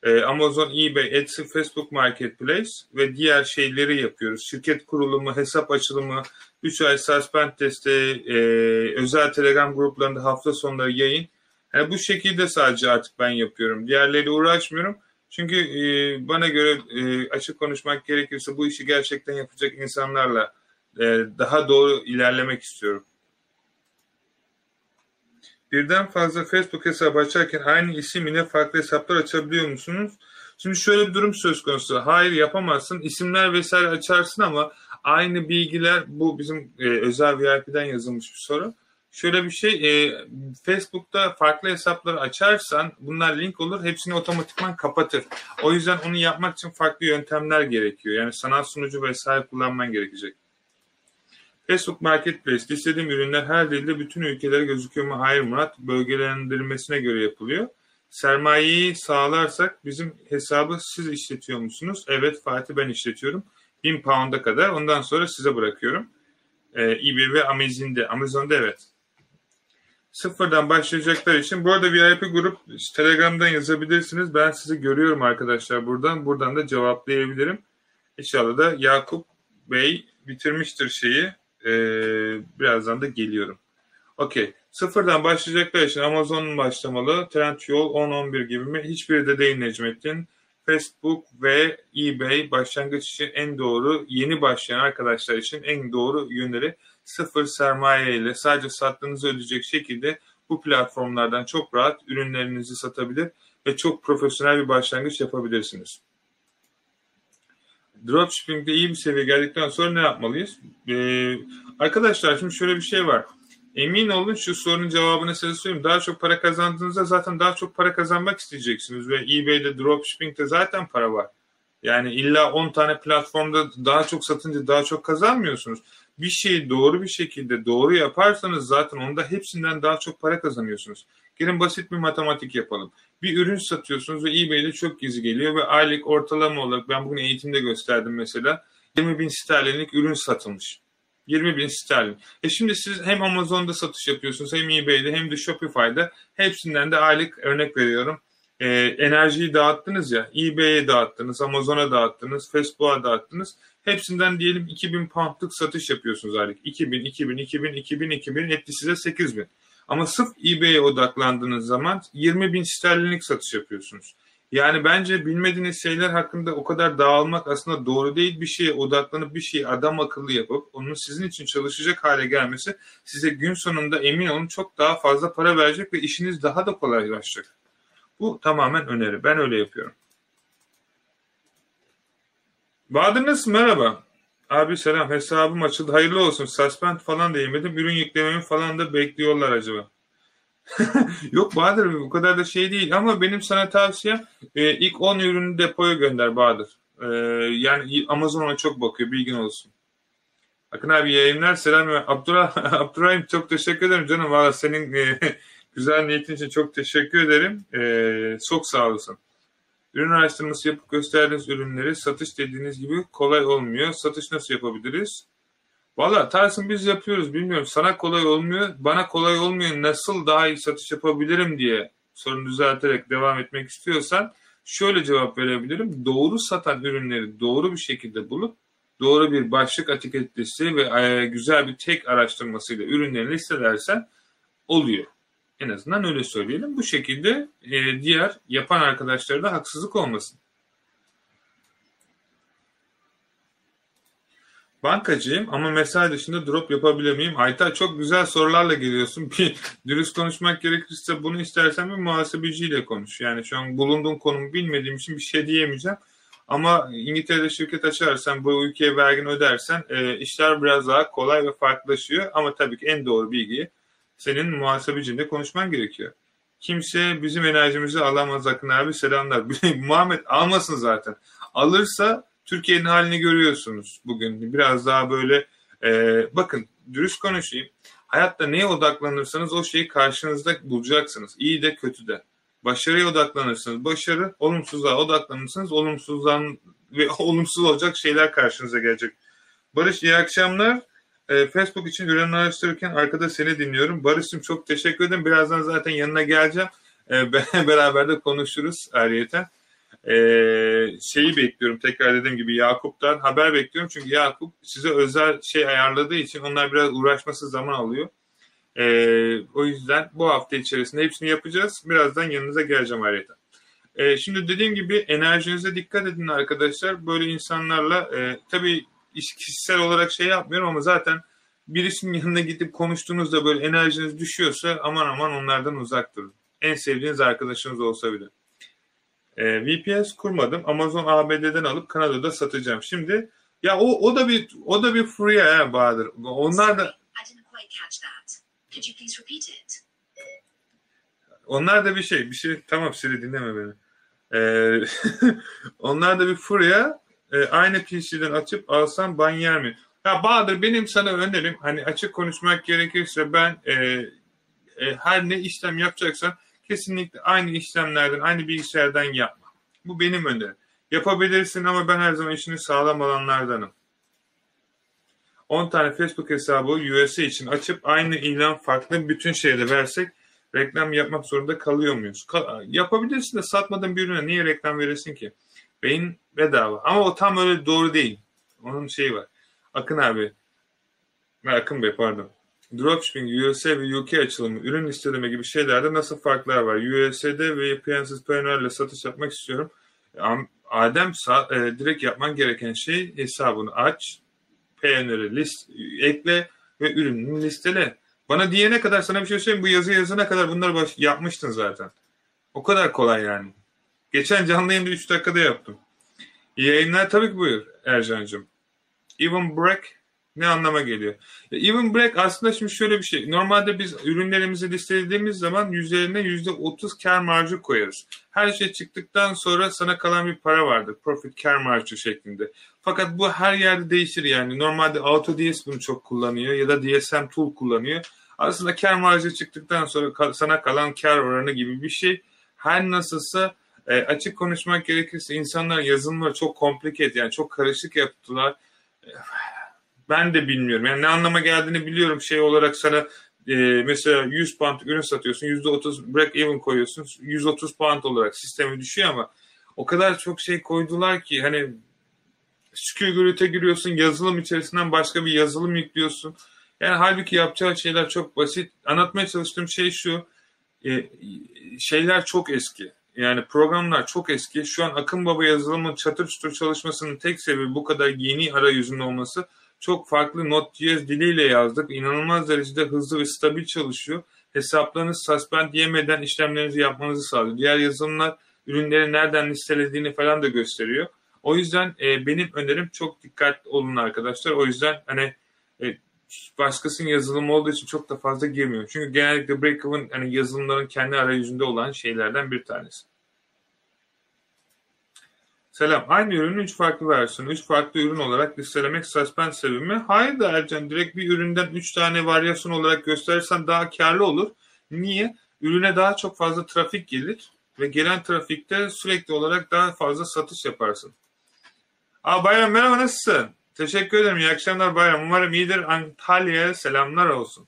S1: Ee, Amazon, eBay, Etsy, Facebook Marketplace ve diğer şeyleri yapıyoruz. Şirket kurulumu, hesap açılımı, 3 ay suspend testi, e, özel Telegram gruplarında hafta sonları yayın. Yani bu şekilde sadece artık ben yapıyorum. Diğerleri uğraşmıyorum. Çünkü e, bana göre e, açık konuşmak gerekirse bu işi gerçekten yapacak insanlarla e, daha doğru ilerlemek istiyorum. Birden fazla Facebook hesabı açarken aynı isim ile farklı hesaplar açabiliyor musunuz? Şimdi şöyle bir durum söz konusu. Hayır yapamazsın. İsimler vesaire açarsın ama aynı bilgiler bu bizim e, özel VIP'den yazılmış bir soru. Şöyle bir şey e, Facebook'ta farklı hesapları açarsan bunlar link olur hepsini otomatikman kapatır. O yüzden onu yapmak için farklı yöntemler gerekiyor. Yani sanal sunucu vesaire kullanman gerekecek. Facebook Marketplace istediğim ürünler her dilde bütün ülkelere gözüküyor mu? Hayır Murat. Bölgelendirmesine göre yapılıyor. Sermayeyi sağlarsak bizim hesabı siz işletiyor musunuz? Evet Fatih ben işletiyorum. 1000 pound'a kadar. Ondan sonra size bırakıyorum. Ee, eBay ve Amazon'da. Amazon'da evet. Sıfırdan başlayacaklar için. Bu arada VIP grup Telegram'dan yazabilirsiniz. Ben sizi görüyorum arkadaşlar buradan. Buradan da cevaplayabilirim. İnşallah da Yakup Bey bitirmiştir şeyi. Ee, birazdan da geliyorum. Okey. Sıfırdan başlayacaklar için Amazon başlamalı. Trendyol 10-11 gibi mi? Hiçbiri de değil Necmettin. Facebook ve eBay başlangıç için en doğru, yeni başlayan arkadaşlar için en doğru yönleri sıfır sermaye ile sadece sattığınızı ödeyecek şekilde bu platformlardan çok rahat ürünlerinizi satabilir ve çok profesyonel bir başlangıç yapabilirsiniz. Dropshipping'de iyi bir seviye geldikten sonra ne yapmalıyız? Ee, arkadaşlar şimdi şöyle bir şey var. Emin olun şu sorunun cevabını size söyleyeyim. Daha çok para kazandığınızda zaten daha çok para kazanmak isteyeceksiniz. Ve eBay'de, dropshipping'de zaten para var. Yani illa 10 tane platformda daha çok satınca daha çok kazanmıyorsunuz. Bir şeyi doğru bir şekilde doğru yaparsanız zaten onda hepsinden daha çok para kazanıyorsunuz. Gelin basit bir matematik yapalım. Bir ürün satıyorsunuz ve eBay'de çok gizli geliyor ve aylık ortalama olarak ben bugün eğitimde gösterdim mesela 20 bin sterlinlik ürün satılmış. 20 bin sterlin. E şimdi siz hem Amazon'da satış yapıyorsunuz hem eBay'de hem de Shopify'da hepsinden de aylık örnek veriyorum. E, enerjiyi dağıttınız ya eBay'e dağıttınız, Amazon'a dağıttınız, Facebook'a dağıttınız. Hepsinden diyelim 2000 poundlık satış yapıyorsunuz aylık. 2000, 2000, 2000, 2000, 2000 etti size 8000. Ama sırf eBay'e odaklandığınız zaman 20 bin sterlinlik satış yapıyorsunuz. Yani bence bilmediğiniz şeyler hakkında o kadar dağılmak aslında doğru değil. Bir şeye odaklanıp bir şeyi adam akıllı yapıp onun sizin için çalışacak hale gelmesi size gün sonunda emin olun çok daha fazla para verecek ve işiniz daha da kolaylaşacak. Bu tamamen öneri. Ben öyle yapıyorum. Bahadır nasıl? Merhaba. Abi selam. Hesabım açıldı. Hayırlı olsun. Suspend falan da yemedim. Ürün yüklememi falan da bekliyorlar acaba. Yok Bahadır bu kadar da şey değil ama benim sana tavsiyem e, ilk 10 ürünü depoya gönder Bahadır. E, yani Amazon ona çok bakıyor bilgin olsun. Akın abi yayınlar selam. Abdurrahim, Abdurrahim çok teşekkür ederim canım. Valla senin e, güzel niyetin için çok teşekkür ederim. E, çok sağ olasın. Ürün araştırması yapıp gösterdiğiniz ürünleri satış dediğiniz gibi kolay olmuyor. Satış nasıl yapabiliriz? Valla Tarsın biz yapıyoruz bilmiyorum. Sana kolay olmuyor, bana kolay olmuyor. Nasıl daha iyi satış yapabilirim diye sorunu düzelterek devam etmek istiyorsan şöyle cevap verebilirim. Doğru satan ürünleri doğru bir şekilde bulup doğru bir başlık etiketlisi ve e, güzel bir tek araştırmasıyla ürünlerini listelersen oluyor. En azından öyle söyleyelim. Bu şekilde e, diğer yapan arkadaşlara da haksızlık olmasın. Bankacıyım ama mesai dışında drop yapabilir miyim? Ayta çok güzel sorularla geliyorsun. Bir dürüst konuşmak gerekirse bunu istersen bir muhasebeciyle konuş. Yani şu an bulunduğum konumu bilmediğim için bir şey diyemeyeceğim. Ama İngiltere'de şirket açarsan, bu ülkeye vergini ödersen e, işler biraz daha kolay ve farklılaşıyor. Ama tabii ki en doğru bilgiyi senin muhasebecinle konuşman gerekiyor. Kimse bizim enerjimizi alamaz Akın abi selamlar. Muhammed almasın zaten. Alırsa Türkiye'nin halini görüyorsunuz bugün. Biraz daha böyle e, bakın dürüst konuşayım. Hayatta neye odaklanırsanız o şeyi karşınızda bulacaksınız. İyi de kötü de. Başarıya odaklanırsınız. Başarı, olumsuzluğa odaklanırsınız. Olumsuzdan ve olumsuz olacak şeyler karşınıza gelecek. Barış iyi akşamlar. E, Facebook için ürün araştırırken arkada seni dinliyorum. Barış'ım çok teşekkür ederim. Birazdan zaten yanına geleceğim. E, beraber de konuşuruz ayrıyeten. E, şeyi bekliyorum tekrar dediğim gibi Yakup'tan haber bekliyorum. Çünkü Yakup size özel şey ayarladığı için onlar biraz uğraşması zaman alıyor. E, o yüzden bu hafta içerisinde hepsini yapacağız. Birazdan yanınıza geleceğim ayrıca. E, şimdi dediğim gibi enerjinize dikkat edin arkadaşlar. Böyle insanlarla e, tabii kişisel olarak şey yapmıyorum ama zaten birisinin yanına gidip konuştuğunuzda böyle enerjiniz düşüyorsa aman aman onlardan uzak durun. En sevdiğiniz arkadaşınız olsa bile. E, VPS kurmadım. Amazon ABD'den alıp Kanada'da satacağım. Şimdi ya o o da bir o da bir free ha Bahadır. Onlar da onlar da bir şey, bir şey tamam Siri dinleme beni. Ee, onlar da bir furya e, aynı PC'den açıp alsam ban yer mi? Ya Bahadır benim sana önerim hani açık konuşmak gerekirse ben e, e, her ne işlem yapacaksan kesinlikle aynı işlemlerden aynı bilgisayardan yapma. Bu benim önerim. Yapabilirsin ama ben her zaman işini sağlam alanlardanım. 10 tane Facebook hesabı USA için açıp aynı ilan farklı bütün şeyde versek reklam yapmak zorunda kalıyor muyuz? Ka- yapabilirsin de satmadığın bir ürüne niye reklam veresin ki? Beyin bedava. Ama o tam öyle doğru değil. Onun şeyi var. Akın abi. Akın Bey pardon. Dropshipping, USA ve UK açılımı, ürün listeleme gibi şeylerde nasıl farklar var? USA'de ve Piyansız Pioneer'le satış yapmak istiyorum. Adem e, direkt yapman gereken şey hesabını aç, Pioneer'ı list, ekle ve ürününü listele. Bana diyene kadar sana bir şey söyleyeyim. Bu yazı yazana kadar bunları baş, yapmıştın zaten. O kadar kolay yani. Geçen canlı yayında 3 dakikada yaptım. Yayınlar tabii ki buyur Ercan'cığım. Even Break ne anlama geliyor? Even Break aslında şimdi şöyle bir şey. Normalde biz ürünlerimizi listelediğimiz zaman üzerine %30 kar marjı koyarız. Her şey çıktıktan sonra sana kalan bir para vardır. Profit kar marjı şeklinde. Fakat bu her yerde değişir yani. Normalde AutoDS bunu çok kullanıyor ya da DSM Tool kullanıyor. Aslında kar marjı çıktıktan sonra sana kalan kar oranı gibi bir şey. Her nasılsa e, açık konuşmak gerekirse insanlar yazılımları çok komplike yani çok karışık yaptılar. E, ben de bilmiyorum. Yani ne anlama geldiğini biliyorum. Şey olarak sana e, mesela 100 pound ürün satıyorsun. %30 break even koyuyorsun. 130 pound olarak sistemi düşüyor ama o kadar çok şey koydular ki hani Skillgrid'e giriyorsun. Yazılım içerisinden başka bir yazılım yüklüyorsun. Yani halbuki yapacağı şeyler çok basit. Anlatmaya çalıştığım şey şu. E, şeyler çok eski. Yani programlar çok eski. Şu an Akın Baba yazılımın çatır çutur çalışmasının tek sebebi bu kadar yeni arayüzünün olması. Çok farklı Node.js diliyle yazdık. İnanılmaz derecede hızlı ve stabil çalışıyor. Hesaplarınız suspend yemeden işlemlerinizi yapmanızı sağlıyor. Diğer yazılımlar ürünleri nereden listelediğini falan da gösteriyor. O yüzden e, benim önerim çok dikkatli olun arkadaşlar. O yüzden hani e, başkasının yazılımı olduğu için çok da fazla girmiyor. Çünkü genellikle Breakable hani yazılımların kendi arayüzünde olan şeylerden bir tanesi. Selam. Aynı ürünün 3 farklı versiyonu, 3 farklı ürün olarak listelemek suspend sebebi? Hayır da Ercan. Direkt bir üründen 3 tane varyasyon olarak gösterirsen daha karlı olur. Niye? Ürüne daha çok fazla trafik gelir ve gelen trafikte sürekli olarak daha fazla satış yaparsın. Aa Bayram merhaba nasılsın? Teşekkür ederim. İyi akşamlar Bayram. Umarım iyidir. Antalya'ya selamlar olsun.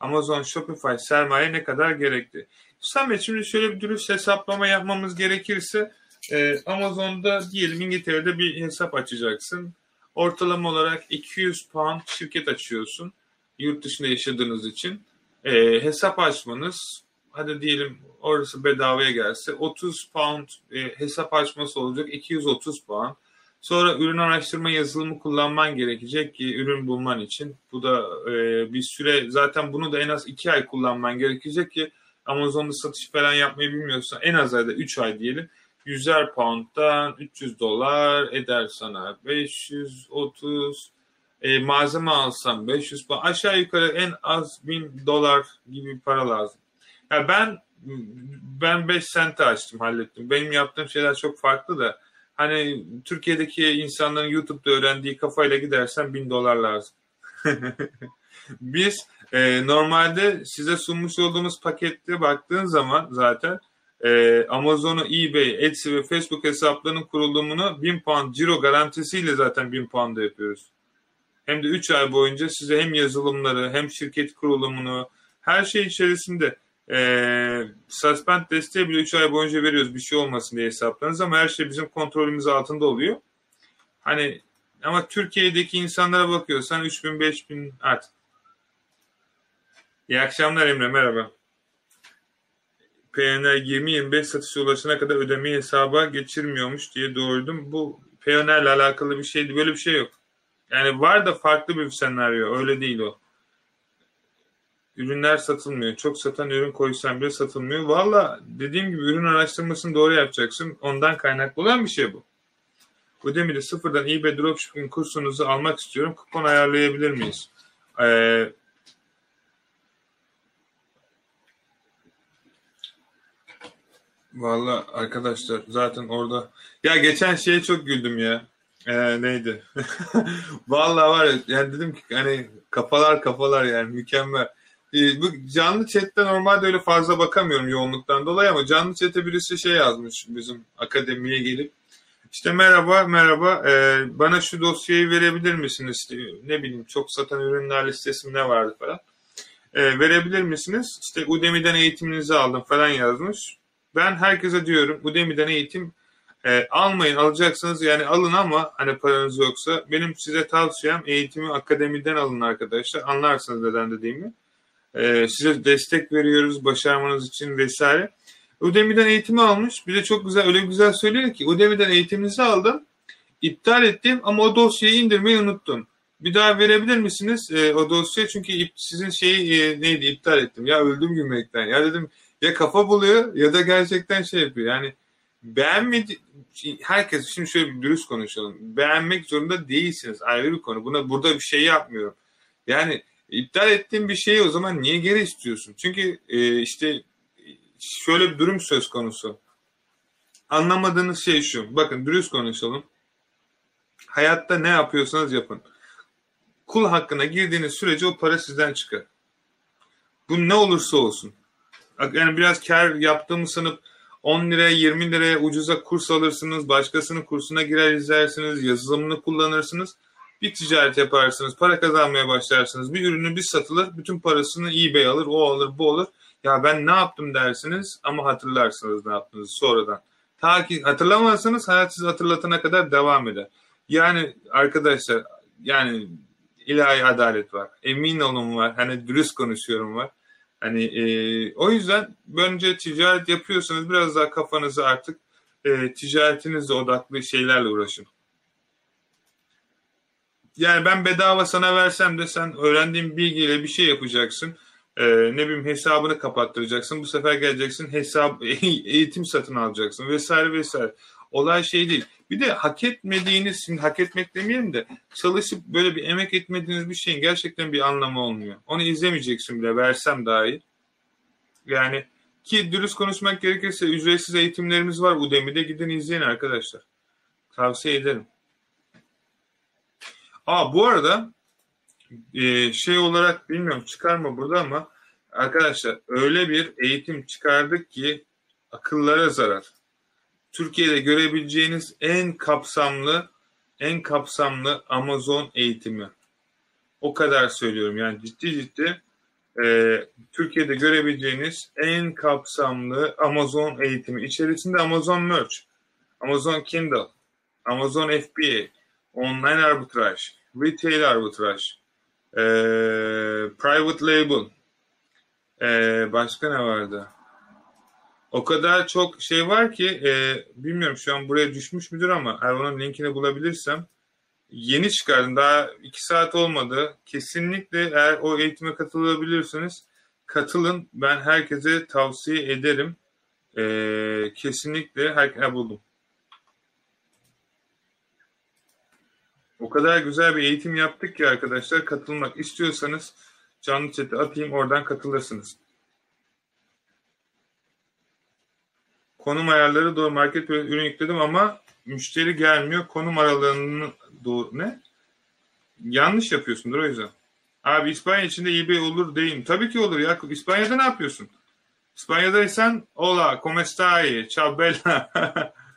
S1: Amazon Shopify sermaye ne kadar gerekli? Samet şimdi şöyle bir dürüst hesaplama yapmamız gerekirse e, Amazon'da diyelim İngiltere'de bir hesap açacaksın. Ortalama olarak 200 pound şirket açıyorsun. Yurt dışında yaşadığınız için. e, hesap açmanız hadi diyelim orası bedavaya gelse 30 pound e, hesap açması olacak 230 puan. Sonra ürün araştırma yazılımı kullanman gerekecek ki ürün bulman için. Bu da e, bir süre zaten bunu da en az 2 ay kullanman gerekecek ki Amazon'da satış falan yapmayı bilmiyorsan en az ayda 3 ay diyelim. 100'er pound'dan 300 dolar eder sana 530 e, malzeme alsam 500 pound aşağı yukarı en az 1000 dolar gibi para lazım. Yani ben ben 5 sente açtım hallettim. Benim yaptığım şeyler çok farklı da hani Türkiye'deki insanların YouTube'da öğrendiği kafayla gidersen 1000 dolar lazım. Biz e, normalde size sunmuş olduğumuz pakette baktığın zaman zaten e, Amazon'u, eBay, Etsy ve Facebook hesaplarının kurulumunu 1000 pound ciro garantisiyle zaten 1000 pound'a yapıyoruz. Hem de 3 ay boyunca size hem yazılımları hem şirket kurulumunu her şey içerisinde e, suspend desteği bile 3 ay boyunca veriyoruz bir şey olmasın diye hesaplarınız ama her şey bizim kontrolümüz altında oluyor. Hani ama Türkiye'deki insanlara bakıyorsan 3000 5000 artık. İyi akşamlar Emre merhaba. PNR 20-25 satışa ulaşana kadar ödemeyi hesaba geçirmiyormuş diye doğruydum. Bu ile alakalı bir şeydi. Böyle bir şey yok. Yani var da farklı bir senaryo. Öyle değil o. Ürünler satılmıyor. Çok satan ürün koysan bile satılmıyor. Valla dediğim gibi ürün araştırmasını doğru yapacaksın. Ondan kaynaklı olan bir şey bu. Udemy'de sıfırdan eBay Dropshipping kursunuzu almak istiyorum. Kupon ayarlayabilir miyiz? Ee, Valla arkadaşlar zaten orada ya geçen şeye çok güldüm ya. Ee, neydi? Valla var ya yani dedim ki hani kafalar kafalar yani mükemmel. Ee, bu canlı chatte normalde öyle fazla bakamıyorum yoğunluktan dolayı ama canlı chatte birisi şey yazmış bizim akademiye gelip işte merhaba merhaba e, bana şu dosyayı verebilir misiniz? İşte, ne bileyim çok satan ürünler listesi ne vardı falan. E, verebilir misiniz? İşte Udemy'den eğitiminizi aldım falan yazmış. Ben herkese diyorum Udemy'den eğitim e, almayın alacaksınız yani alın ama hani paranız yoksa benim size tavsiyem eğitimi akademiden alın arkadaşlar. Anlarsınız neden dediğimi. E, size destek veriyoruz başarmanız için vesaire. Udemy'den eğitimi almış. Bir de çok güzel öyle güzel söylüyor ki Udemy'den eğitiminizi aldım. iptal ettim ama o dosyayı indirmeyi unuttum. Bir daha verebilir misiniz e, o dosyayı? Çünkü sizin şeyi e, neydi iptal ettim. Ya öldüm gülmekten. Ya dedim ya kafa buluyor ya da gerçekten şey yapıyor. Yani beğenmedi herkes şimdi şöyle bir dürüst konuşalım. Beğenmek zorunda değilsiniz. Ayrı bir konu. Buna burada bir şey yapmıyorum. Yani iptal ettiğin bir şeyi o zaman niye geri istiyorsun? Çünkü e, işte şöyle bir durum söz konusu. Anlamadığınız şey şu. Bakın dürüst konuşalım. Hayatta ne yapıyorsanız yapın. Kul hakkına girdiğiniz sürece o para sizden çıkar. Bu ne olursa olsun. Yani biraz kar yaptığımı sanıp 10 liraya 20 liraya ucuza kurs alırsınız. Başkasının kursuna girer izlersiniz. Yazılımını kullanırsınız. Bir ticaret yaparsınız. Para kazanmaya başlarsınız. Bir ürünü bir satılır. Bütün parasını eBay alır. O alır bu alır. Ya ben ne yaptım dersiniz ama hatırlarsınız ne yaptığınızı sonradan. Ta ki hatırlamazsanız hayat sizi hatırlatana kadar devam eder. Yani arkadaşlar yani ilahi adalet var. Emin olun var. Hani dürüst konuşuyorum var. Hani e, o yüzden bence ticaret yapıyorsanız biraz daha kafanızı artık e, ticaretinizle odaklı şeylerle uğraşın. Yani ben bedava sana versem de sen öğrendiğin bilgiyle bir şey yapacaksın. Ee, ne bileyim hesabını kapattıracaksın. Bu sefer geleceksin hesap eğitim satın alacaksın vesaire vesaire. Olay şey değil. Bir de hak etmediğiniz, şimdi hak etmek demeyelim de çalışıp böyle bir emek etmediğiniz bir şeyin gerçekten bir anlamı olmuyor. Onu izlemeyeceksin bile versem dahi. Yani ki dürüst konuşmak gerekirse ücretsiz eğitimlerimiz var Udemy'de gidin izleyin arkadaşlar. Tavsiye ederim. Aa bu arada e, şey olarak bilmiyorum çıkar mı burada ama arkadaşlar öyle bir eğitim çıkardık ki akıllara zarar. Türkiye'de görebileceğiniz en kapsamlı en kapsamlı Amazon eğitimi. O kadar söylüyorum yani ciddi ciddi e, Türkiye'de görebileceğiniz en kapsamlı Amazon eğitimi. İçerisinde Amazon Merch, Amazon Kindle, Amazon FBA, online arbitraj, retail arbitraj, e, private label, Ee, başka ne vardı? O kadar çok şey var ki e, bilmiyorum şu an buraya düşmüş müdür ama eğer onun linkini bulabilirsem yeni çıkardım. Daha iki saat olmadı. Kesinlikle eğer o eğitime katılabilirsiniz katılın. Ben herkese tavsiye ederim. Ee, kesinlikle her, ha, buldum. O kadar güzel bir eğitim yaptık ki arkadaşlar katılmak istiyorsanız canlı chat'e atayım oradan katılırsınız. Konum ayarları doğru market ürün yükledim ama müşteri gelmiyor. Konum aralarını doğru ne? Yanlış yapıyorsundur o yüzden. Abi İspanya içinde eBay olur değil mi? Tabii ki olur ya. İspanya'da ne yapıyorsun? İspanya'daysan hola, como stai, ciao bella.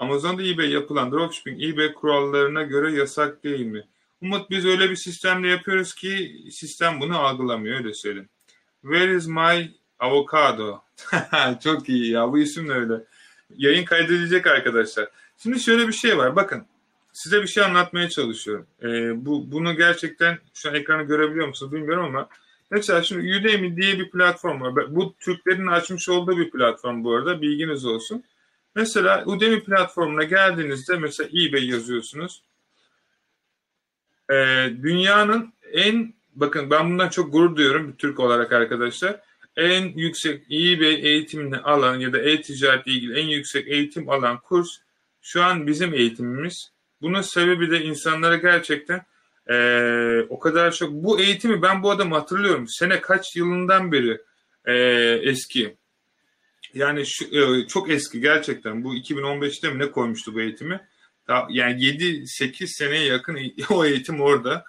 S1: Amazon'da eBay yapılan dropshipping eBay kurallarına göre yasak değil mi? Umut biz öyle bir sistemle yapıyoruz ki sistem bunu algılamıyor öyle söyleyeyim. Where is my avocado? Çok iyi ya bu isim de öyle. Yayın kaydedilecek arkadaşlar. Şimdi şöyle bir şey var bakın size bir şey anlatmaya çalışıyorum. Ee, bu Bunu gerçekten şu an ekranı görebiliyor musunuz bilmiyorum ama mesela şimdi Udemy diye bir platform var. Bu Türklerin açmış olduğu bir platform bu arada bilginiz olsun. Mesela Udemy platformuna geldiğinizde mesela eBay yazıyorsunuz. Ee, dünyanın en bakın ben bundan çok gurur duyuyorum bir Türk olarak arkadaşlar. En yüksek eBay eğitimini alan ya da e-ticaretle ilgili en yüksek eğitim alan kurs şu an bizim eğitimimiz. Bunun sebebi de insanlara gerçekten e, o kadar çok bu eğitimi ben bu adamı hatırlıyorum. Sene kaç yılından beri e, eski. Yani şu, e, çok eski gerçekten. Bu 2015'te mi ne koymuştu bu eğitimi? Yani 7-8 seneye yakın o eğitim orada.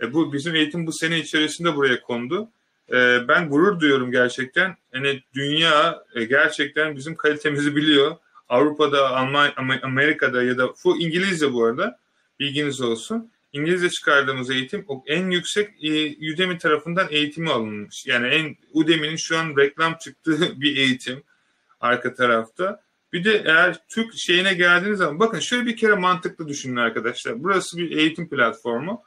S1: E, bu bizim eğitim bu sene içerisinde buraya kondu. E, ben gurur duyuyorum gerçekten. Yani dünya e, gerçekten bizim kalitemizi biliyor. Avrupa'da, Almanya, Amerika'da ya da bu İngilizce bu arada bilginiz olsun. İngilizce çıkardığımız eğitim en yüksek e, Udemy tarafından eğitimi alınmış. Yani en Udemy'nin şu an reklam çıktığı bir eğitim arka tarafta. Bir de eğer Türk şeyine geldiğiniz zaman bakın şöyle bir kere mantıklı düşünün arkadaşlar. Burası bir eğitim platformu.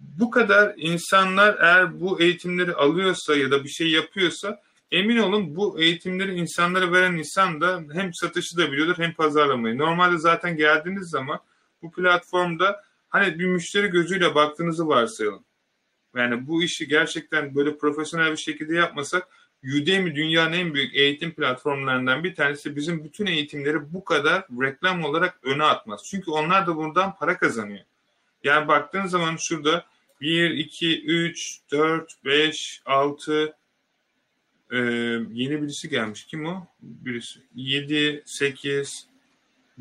S1: Bu kadar insanlar eğer bu eğitimleri alıyorsa ya da bir şey yapıyorsa Emin olun bu eğitimleri insanlara veren insan da hem satışı da biliyordur hem pazarlamayı. Normalde zaten geldiğiniz zaman bu platformda hani bir müşteri gözüyle baktığınızı varsayalım. Yani bu işi gerçekten böyle profesyonel bir şekilde yapmasak Udemy dünyanın en büyük eğitim platformlarından bir tanesi bizim bütün eğitimleri bu kadar reklam olarak öne atmaz. Çünkü onlar da buradan para kazanıyor. Yani baktığın zaman şurada 1, 2, 3, 4, 5, 6, ee, yeni birisi gelmiş. Kim o? Birisi. 7, 8,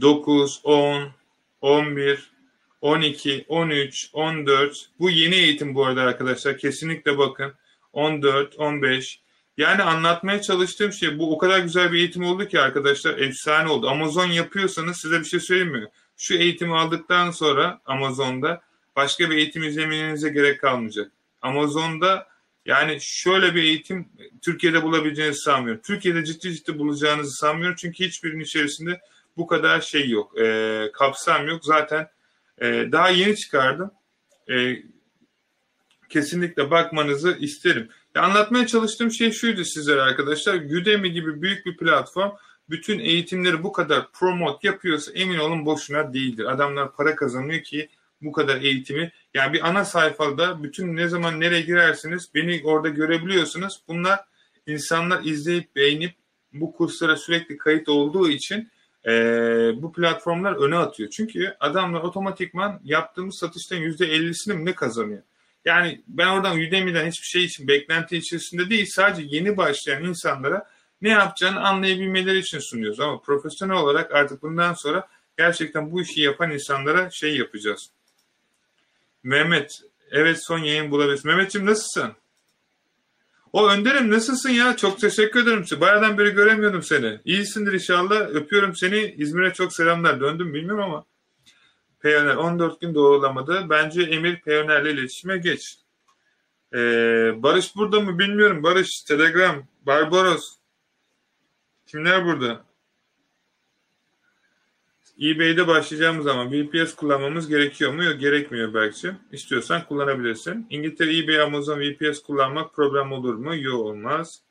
S1: 9, 10, 11, 12, 13, 14. Bu yeni eğitim bu arada arkadaşlar. Kesinlikle bakın. 14, 15. Yani anlatmaya çalıştığım şey bu o kadar güzel bir eğitim oldu ki arkadaşlar efsane oldu. Amazon yapıyorsanız size bir şey söyleyeyim mi? Şu eğitimi aldıktan sonra Amazon'da başka bir eğitim izlemenize gerek kalmayacak. Amazon'da yani şöyle bir eğitim Türkiye'de bulabileceğinizi sanmıyorum. Türkiye'de ciddi ciddi bulacağınızı sanmıyorum. Çünkü hiçbirinin içerisinde bu kadar şey yok. E, kapsam yok. Zaten e, daha yeni çıkardım. E, kesinlikle bakmanızı isterim. Ya anlatmaya çalıştığım şey şuydu sizlere arkadaşlar. Udemy gibi büyük bir platform bütün eğitimleri bu kadar promote yapıyorsa emin olun boşuna değildir. Adamlar para kazanıyor ki bu kadar eğitimi. Yani bir ana sayfada bütün ne zaman nereye girersiniz beni orada görebiliyorsunuz. Bunlar insanlar izleyip beğenip bu kurslara sürekli kayıt olduğu için e, bu platformlar öne atıyor. Çünkü adamlar otomatikman yaptığımız satıştan %50'sini mi ne kazanıyor? Yani ben oradan Udemy'den hiçbir şey için beklenti içerisinde değil sadece yeni başlayan insanlara ne yapacağını anlayabilmeleri için sunuyoruz. Ama profesyonel olarak artık bundan sonra gerçekten bu işi yapan insanlara şey yapacağız. Mehmet. Evet son yayın bulabilirsin. Mehmetciğim nasılsın? O Önder'im nasılsın ya? Çok teşekkür ederim. Bayağıdan beri göremiyordum seni. İyisindir inşallah. Öpüyorum seni. İzmir'e çok selamlar. Döndüm bilmiyorum ama. Peyoner 14 gün doğrulamadı. Bence Emir Peyoner'le iletişime geç. Ee, Barış burada mı bilmiyorum. Barış, Telegram, Barbaros. Kimler burada? eBay'de başlayacağımız zaman VPS kullanmamız gerekiyor mu? Yok gerekmiyor belki. İstiyorsan kullanabilirsin. İngiltere, eBay, Amazon VPS kullanmak problem olur mu? Yok olmaz.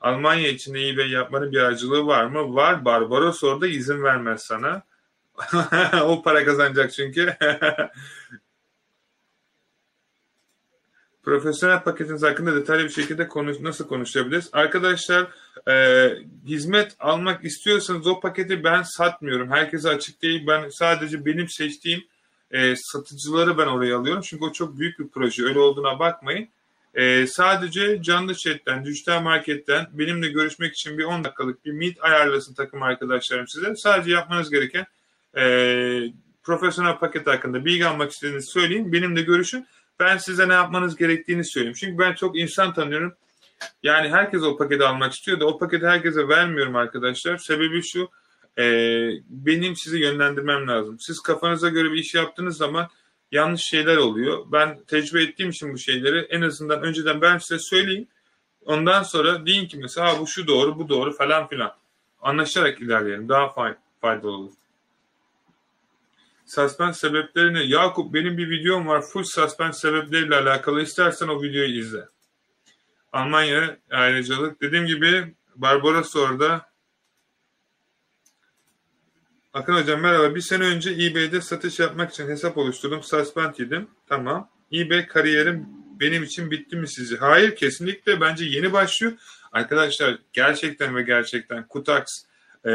S1: Almanya içinde eBay yapmanın bir harcılığı var mı? Var. Barbaros orada izin vermez sana. o para kazanacak çünkü. Profesyonel paketiniz hakkında detaylı bir şekilde konuş, nasıl konuşabiliriz? Arkadaşlar e, hizmet almak istiyorsanız o paketi ben satmıyorum. Herkese açık değil. Ben sadece benim seçtiğim e, satıcıları ben oraya alıyorum. Çünkü o çok büyük bir proje. Öyle olduğuna bakmayın. E, sadece canlı chatten, dijital marketten benimle görüşmek için bir 10 dakikalık bir meet ayarlasın takım arkadaşlarım size. Sadece yapmanız gereken e, profesyonel paket hakkında bilgi almak istediğinizi söyleyin. Benimle görüşün. Ben size ne yapmanız gerektiğini söyleyeyim. Çünkü ben çok insan tanıyorum. Yani herkes o paketi almak istiyor da o paketi herkese vermiyorum arkadaşlar. Sebebi şu, e, benim sizi yönlendirmem lazım. Siz kafanıza göre bir iş yaptığınız zaman yanlış şeyler oluyor. Ben tecrübe ettiğim için bu şeyleri en azından önceden ben size söyleyeyim. Ondan sonra deyin ki mesela bu şu doğru, bu doğru falan filan. Anlaşarak ilerleyelim. Daha faydalı olur. Suspens sebeplerini Yakup benim bir videom var full suspens sebepleriyle alakalı istersen o videoyu izle. Almanya ayrıcalık. Dediğim gibi Barbaros orada. Akın hocam merhaba. Bir sene önce eBay'de satış yapmak için hesap oluşturdum. Suspend yedim. Tamam. eBay kariyerim benim için bitti mi sizce? Hayır kesinlikle bence yeni başlıyor. Arkadaşlar gerçekten ve gerçekten Kutax e,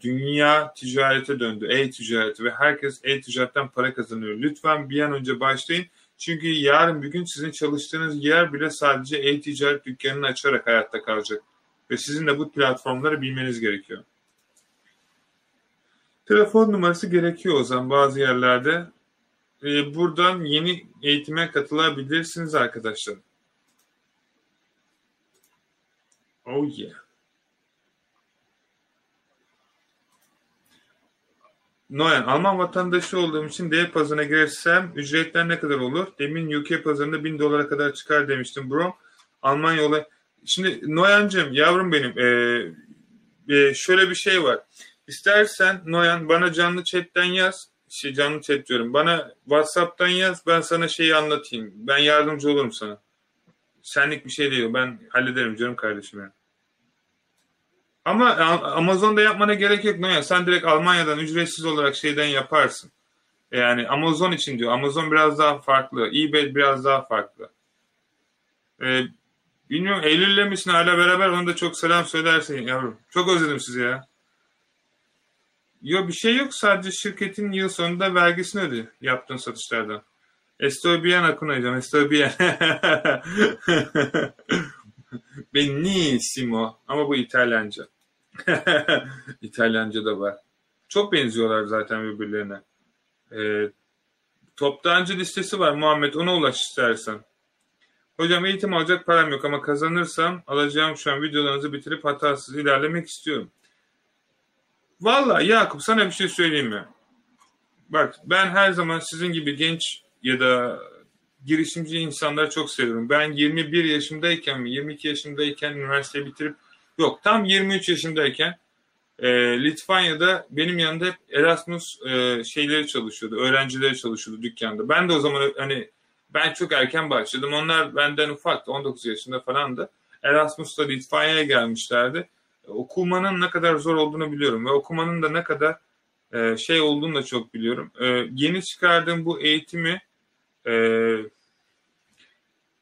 S1: dünya ticarete döndü. E-ticareti ve herkes e-ticaretten para kazanıyor. Lütfen bir an önce başlayın. Çünkü yarın bir gün sizin çalıştığınız yer bile sadece e-ticaret dükkanını açarak hayatta kalacak. Ve sizin de bu platformları bilmeniz gerekiyor. Telefon numarası gerekiyor o zaman bazı yerlerde. Ee, buradan yeni eğitime katılabilirsiniz arkadaşlar. Oh yeah. Noyan, Alman vatandaşı olduğum için D pazarına girersem ücretler ne kadar olur? Demin UK pazarında 1000 dolara kadar çıkar demiştim bro. Almanya yola. Şimdi Noyan'cığım yavrum benim ee, şöyle bir şey var. İstersen Noyan bana canlı chatten yaz. Şey, canlı chat diyorum. Bana WhatsApp'tan yaz. Ben sana şeyi anlatayım. Ben yardımcı olurum sana. Senlik bir şey değil. Ben hallederim canım kardeşim. Yani. Ama Amazon'da yapmana gerek yok. Noyan. Sen direkt Almanya'dan ücretsiz olarak şeyden yaparsın. Yani Amazon için diyor. Amazon biraz daha farklı. eBay biraz daha farklı. Ee, bilmiyorum Eylül'le misin hala beraber? Onu da çok selam söylersin yavrum. Çok özledim sizi ya. Yok bir şey yok. Sadece şirketin yıl sonunda vergisini ödüyor yaptığın satışlardan. Estoy bien Akuna'cığım. Estoy bien. Benissimo. Ama bu İtalyanca. İtalyanca da var. Çok benziyorlar zaten birbirlerine. Ee, toptancı listesi var Muhammed. Ona ulaş istersen. Hocam eğitim alacak param yok ama kazanırsam alacağım şu an videolarınızı bitirip hatasız ilerlemek istiyorum. Valla Yakup sana bir şey söyleyeyim mi? Bak ben her zaman sizin gibi genç ya da girişimci insanları çok seviyorum. Ben 21 yaşındayken mi 22 yaşındayken üniversite bitirip yok tam 23 yaşındayken e, Litvanya'da benim yanında hep Erasmus e, şeyleri çalışıyordu. Öğrencileri çalışıyordu dükkanda. Ben de o zaman hani ben çok erken başladım. Onlar benden ufaktı. 19 yaşında falandı. Erasmus'ta Litvanya'ya gelmişlerdi okumanın ne kadar zor olduğunu biliyorum ve okumanın da ne kadar e, şey olduğunu da çok biliyorum. E, yeni çıkardığım bu eğitimi e,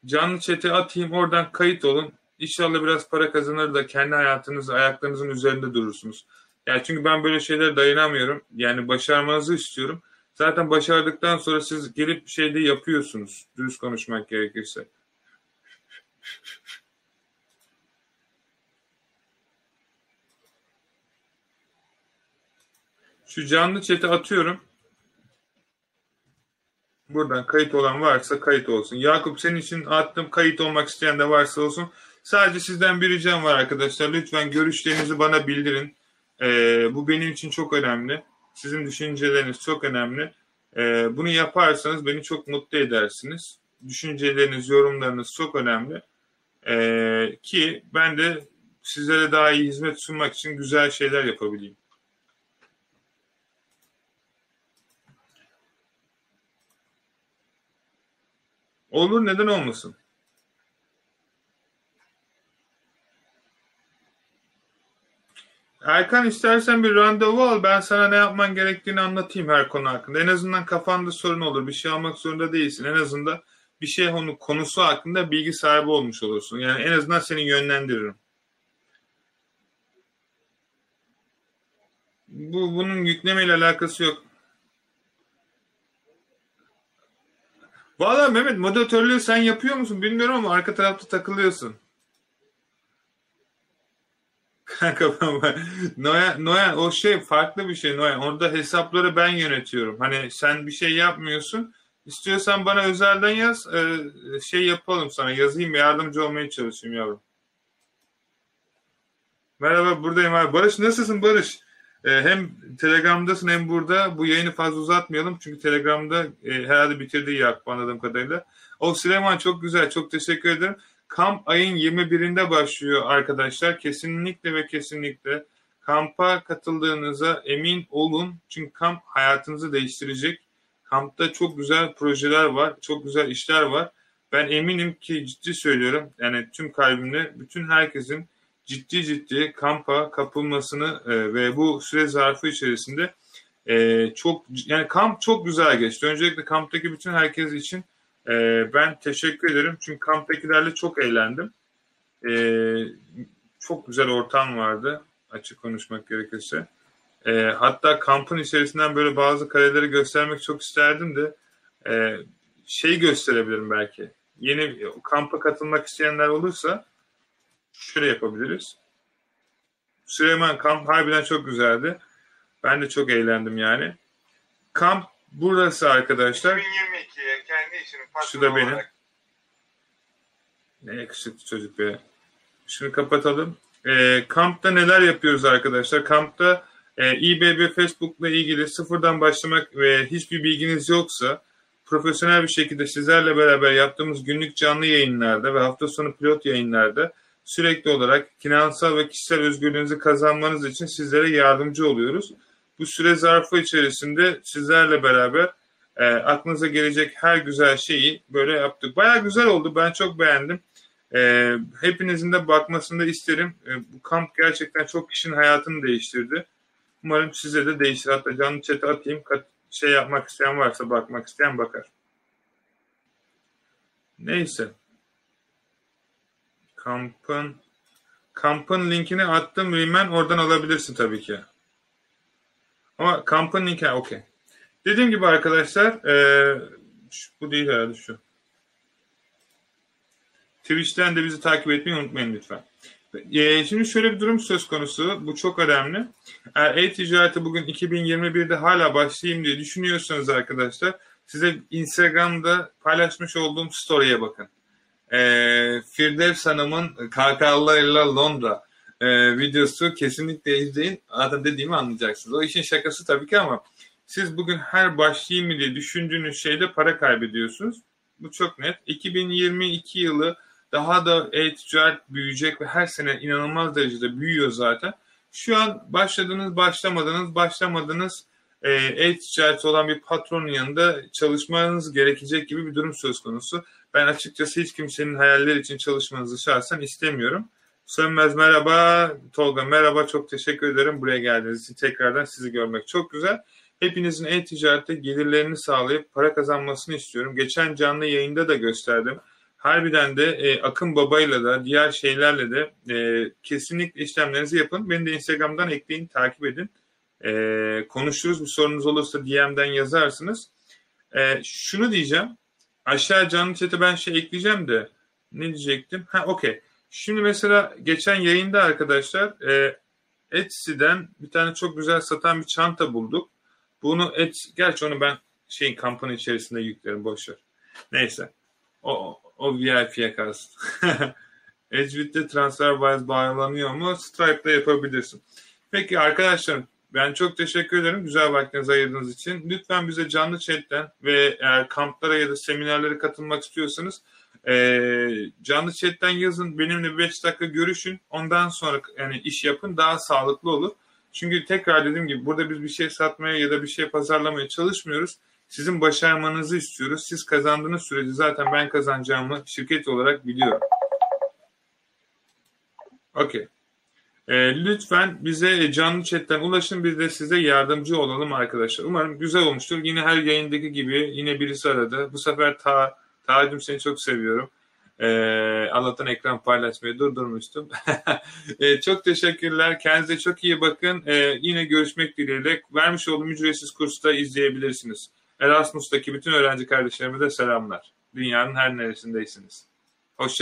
S1: canlı çete atayım oradan kayıt olun. İnşallah biraz para kazanır da kendi hayatınızı ayaklarınızın üzerinde durursunuz. Yani çünkü ben böyle şeylere dayanamıyorum. Yani başarmanızı istiyorum. Zaten başardıktan sonra siz gelip bir şey de yapıyorsunuz. Dürüst konuşmak gerekirse. Şu canlı chat'e atıyorum. Buradan kayıt olan varsa kayıt olsun. Yakup senin için attım kayıt olmak isteyen de varsa olsun. Sadece sizden bir ricam var arkadaşlar. Lütfen görüşlerinizi bana bildirin. Ee, bu benim için çok önemli. Sizin düşünceleriniz çok önemli. Ee, bunu yaparsanız beni çok mutlu edersiniz. Düşünceleriniz, yorumlarınız çok önemli. Ee, ki ben de sizlere daha iyi hizmet sunmak için güzel şeyler yapabileyim. Olur neden olmasın? Erkan istersen bir randevu al. Ben sana ne yapman gerektiğini anlatayım her konu hakkında. En azından kafanda sorun olur. Bir şey almak zorunda değilsin. En azından bir şey onu konusu hakkında bilgi sahibi olmuş olursun. Yani en azından seni yönlendiririm. Bu bunun yüklemeyle alakası yok. Valla Mehmet moderatörlüğü sen yapıyor musun bilmiyorum ama arka tarafta takılıyorsun. Kanka Noyan, Noyan o şey farklı bir şey Noyan. Orada hesapları ben yönetiyorum. Hani sen bir şey yapmıyorsun. İstiyorsan bana özelden yaz. E, şey yapalım sana. Yazayım yardımcı olmaya çalışayım yavrum. Merhaba buradayım abi. Barış nasılsın Barış? E, hem Telegram'dasın hem burada. Bu yayını fazla uzatmayalım. Çünkü Telegram'da e, herhalde bitirdi Yakup anladığım kadarıyla. O Süleyman çok güzel. Çok teşekkür ederim. Kamp ayın 21'inde başlıyor arkadaşlar. Kesinlikle ve kesinlikle kampa katıldığınıza emin olun. Çünkü kamp hayatınızı değiştirecek. Kampta çok güzel projeler var. Çok güzel işler var. Ben eminim ki ciddi söylüyorum. Yani tüm kalbimle bütün herkesin ciddi ciddi kampa kapılmasını e, ve bu süre zarfı içerisinde e, çok yani kamp çok güzel geçti. Öncelikle kamptaki bütün herkes için e, ben teşekkür ederim. Çünkü kamptakilerle çok eğlendim. E, çok güzel ortam vardı açık konuşmak gerekirse. E, hatta kampın içerisinden böyle bazı kareleri göstermek çok isterdim de e, şey gösterebilirim belki. Yeni kampa katılmak isteyenler olursa şöyle yapabiliriz. Süleyman kamp harbiden çok güzeldi. Ben de çok eğlendim yani. Kamp burası arkadaşlar.
S2: 2022'ye kendi işinin
S1: Şu da benim. Ne yakışıklı çocuk be. Şunu kapatalım. E, kampta neler yapıyoruz arkadaşlar? Kampta e, İBB Facebook'la ilgili sıfırdan başlamak ve hiçbir bilginiz yoksa profesyonel bir şekilde sizlerle beraber yaptığımız günlük canlı yayınlarda ve hafta sonu pilot yayınlarda sürekli olarak finansal ve kişisel özgürlüğünüzü kazanmanız için sizlere yardımcı oluyoruz. Bu süre zarfı içerisinde sizlerle beraber e, aklınıza gelecek her güzel şeyi böyle yaptık. Baya güzel oldu. Ben çok beğendim. E, hepinizin de bakmasını da isterim. E, bu kamp gerçekten çok kişinin hayatını değiştirdi. Umarım size de değişir. Hatta canlı chat'e atayım. Kat, şey yapmak isteyen varsa bakmak isteyen bakar. Neyse. Kampın kampın linkini attım Rimen oradan alabilirsin tabii ki. Ama kampın linki okey. Dediğim gibi arkadaşlar e, şu, bu değil herhalde şu. Twitch'ten de bizi takip etmeyi unutmayın lütfen. E, şimdi şöyle bir durum söz konusu. Bu çok önemli. Eğer e-ticareti bugün 2021'de hala başlayayım diye düşünüyorsanız arkadaşlar size Instagram'da paylaşmış olduğum story'e bakın. E, Firdevs Hanım'ın KK'larıyla Londra e, videosu kesinlikle izleyin. Zaten dediğimi anlayacaksınız. O işin şakası tabii ki ama siz bugün her başlayayım diye düşündüğünüz şeyde para kaybediyorsunuz. Bu çok net. 2022 yılı daha da e-ticaret büyüyecek ve her sene inanılmaz derecede büyüyor zaten. Şu an başladınız, başlamadınız, başlamadınız e, e-ticaret olan bir patronun yanında çalışmanız gerekecek gibi bir durum söz konusu. Ben açıkçası hiç kimsenin hayalleri için çalışmanızı şahsen istemiyorum. Sönmez merhaba, Tolga merhaba, çok teşekkür ederim buraya geldiğiniz için tekrardan sizi görmek çok güzel. Hepinizin e-ticarette gelirlerini sağlayıp para kazanmasını istiyorum. Geçen canlı yayında da gösterdim. Harbiden de e, Akın Baba'yla da diğer şeylerle de e, kesinlikle işlemlerinizi yapın. Beni de Instagram'dan ekleyin, takip edin. E, konuşuruz. Bir sorunuz olursa DM'den yazarsınız. E, şunu diyeceğim. Aşağı canlı chat'e ben şey ekleyeceğim de ne diyecektim? Ha okey. Şimdi mesela geçen yayında arkadaşlar e, Etsy'den bir tane çok güzel satan bir çanta bulduk. Bunu et, gerçi onu ben şeyin kampın içerisinde yüklerim boşver. Neyse. O, o VIP'ye kalsın. Edgewood'de TransferWise bağlanıyor mu? Stripe'da yapabilirsin. Peki arkadaşlar ben çok teşekkür ederim güzel vaktinizi ayırdığınız için. Lütfen bize canlı chatten ve eğer kamplara ya da seminerlere katılmak istiyorsanız e, canlı chatten yazın. Benimle 5 dakika görüşün. Ondan sonra yani iş yapın daha sağlıklı olur. Çünkü tekrar dediğim gibi burada biz bir şey satmaya ya da bir şey pazarlamaya çalışmıyoruz. Sizin başarmanızı istiyoruz. Siz kazandığınız sürece zaten ben kazanacağımı şirket olarak biliyorum. Okey. E, lütfen bize canlı chatten ulaşın. Biz de size yardımcı olalım arkadaşlar. Umarım güzel olmuştur. Yine her yayındaki gibi yine birisi aradı. Bu sefer ta Tacım seni çok seviyorum. E, Allah'tan ekran paylaşmayı durdurmuştum. e, çok teşekkürler. Kendinize çok iyi bakın. E, yine görüşmek dileğiyle. Vermiş olduğum ücretsiz kursta izleyebilirsiniz. Erasmus'taki bütün öğrenci kardeşlerime de selamlar. Dünyanın her neresindeysiniz. Hoşça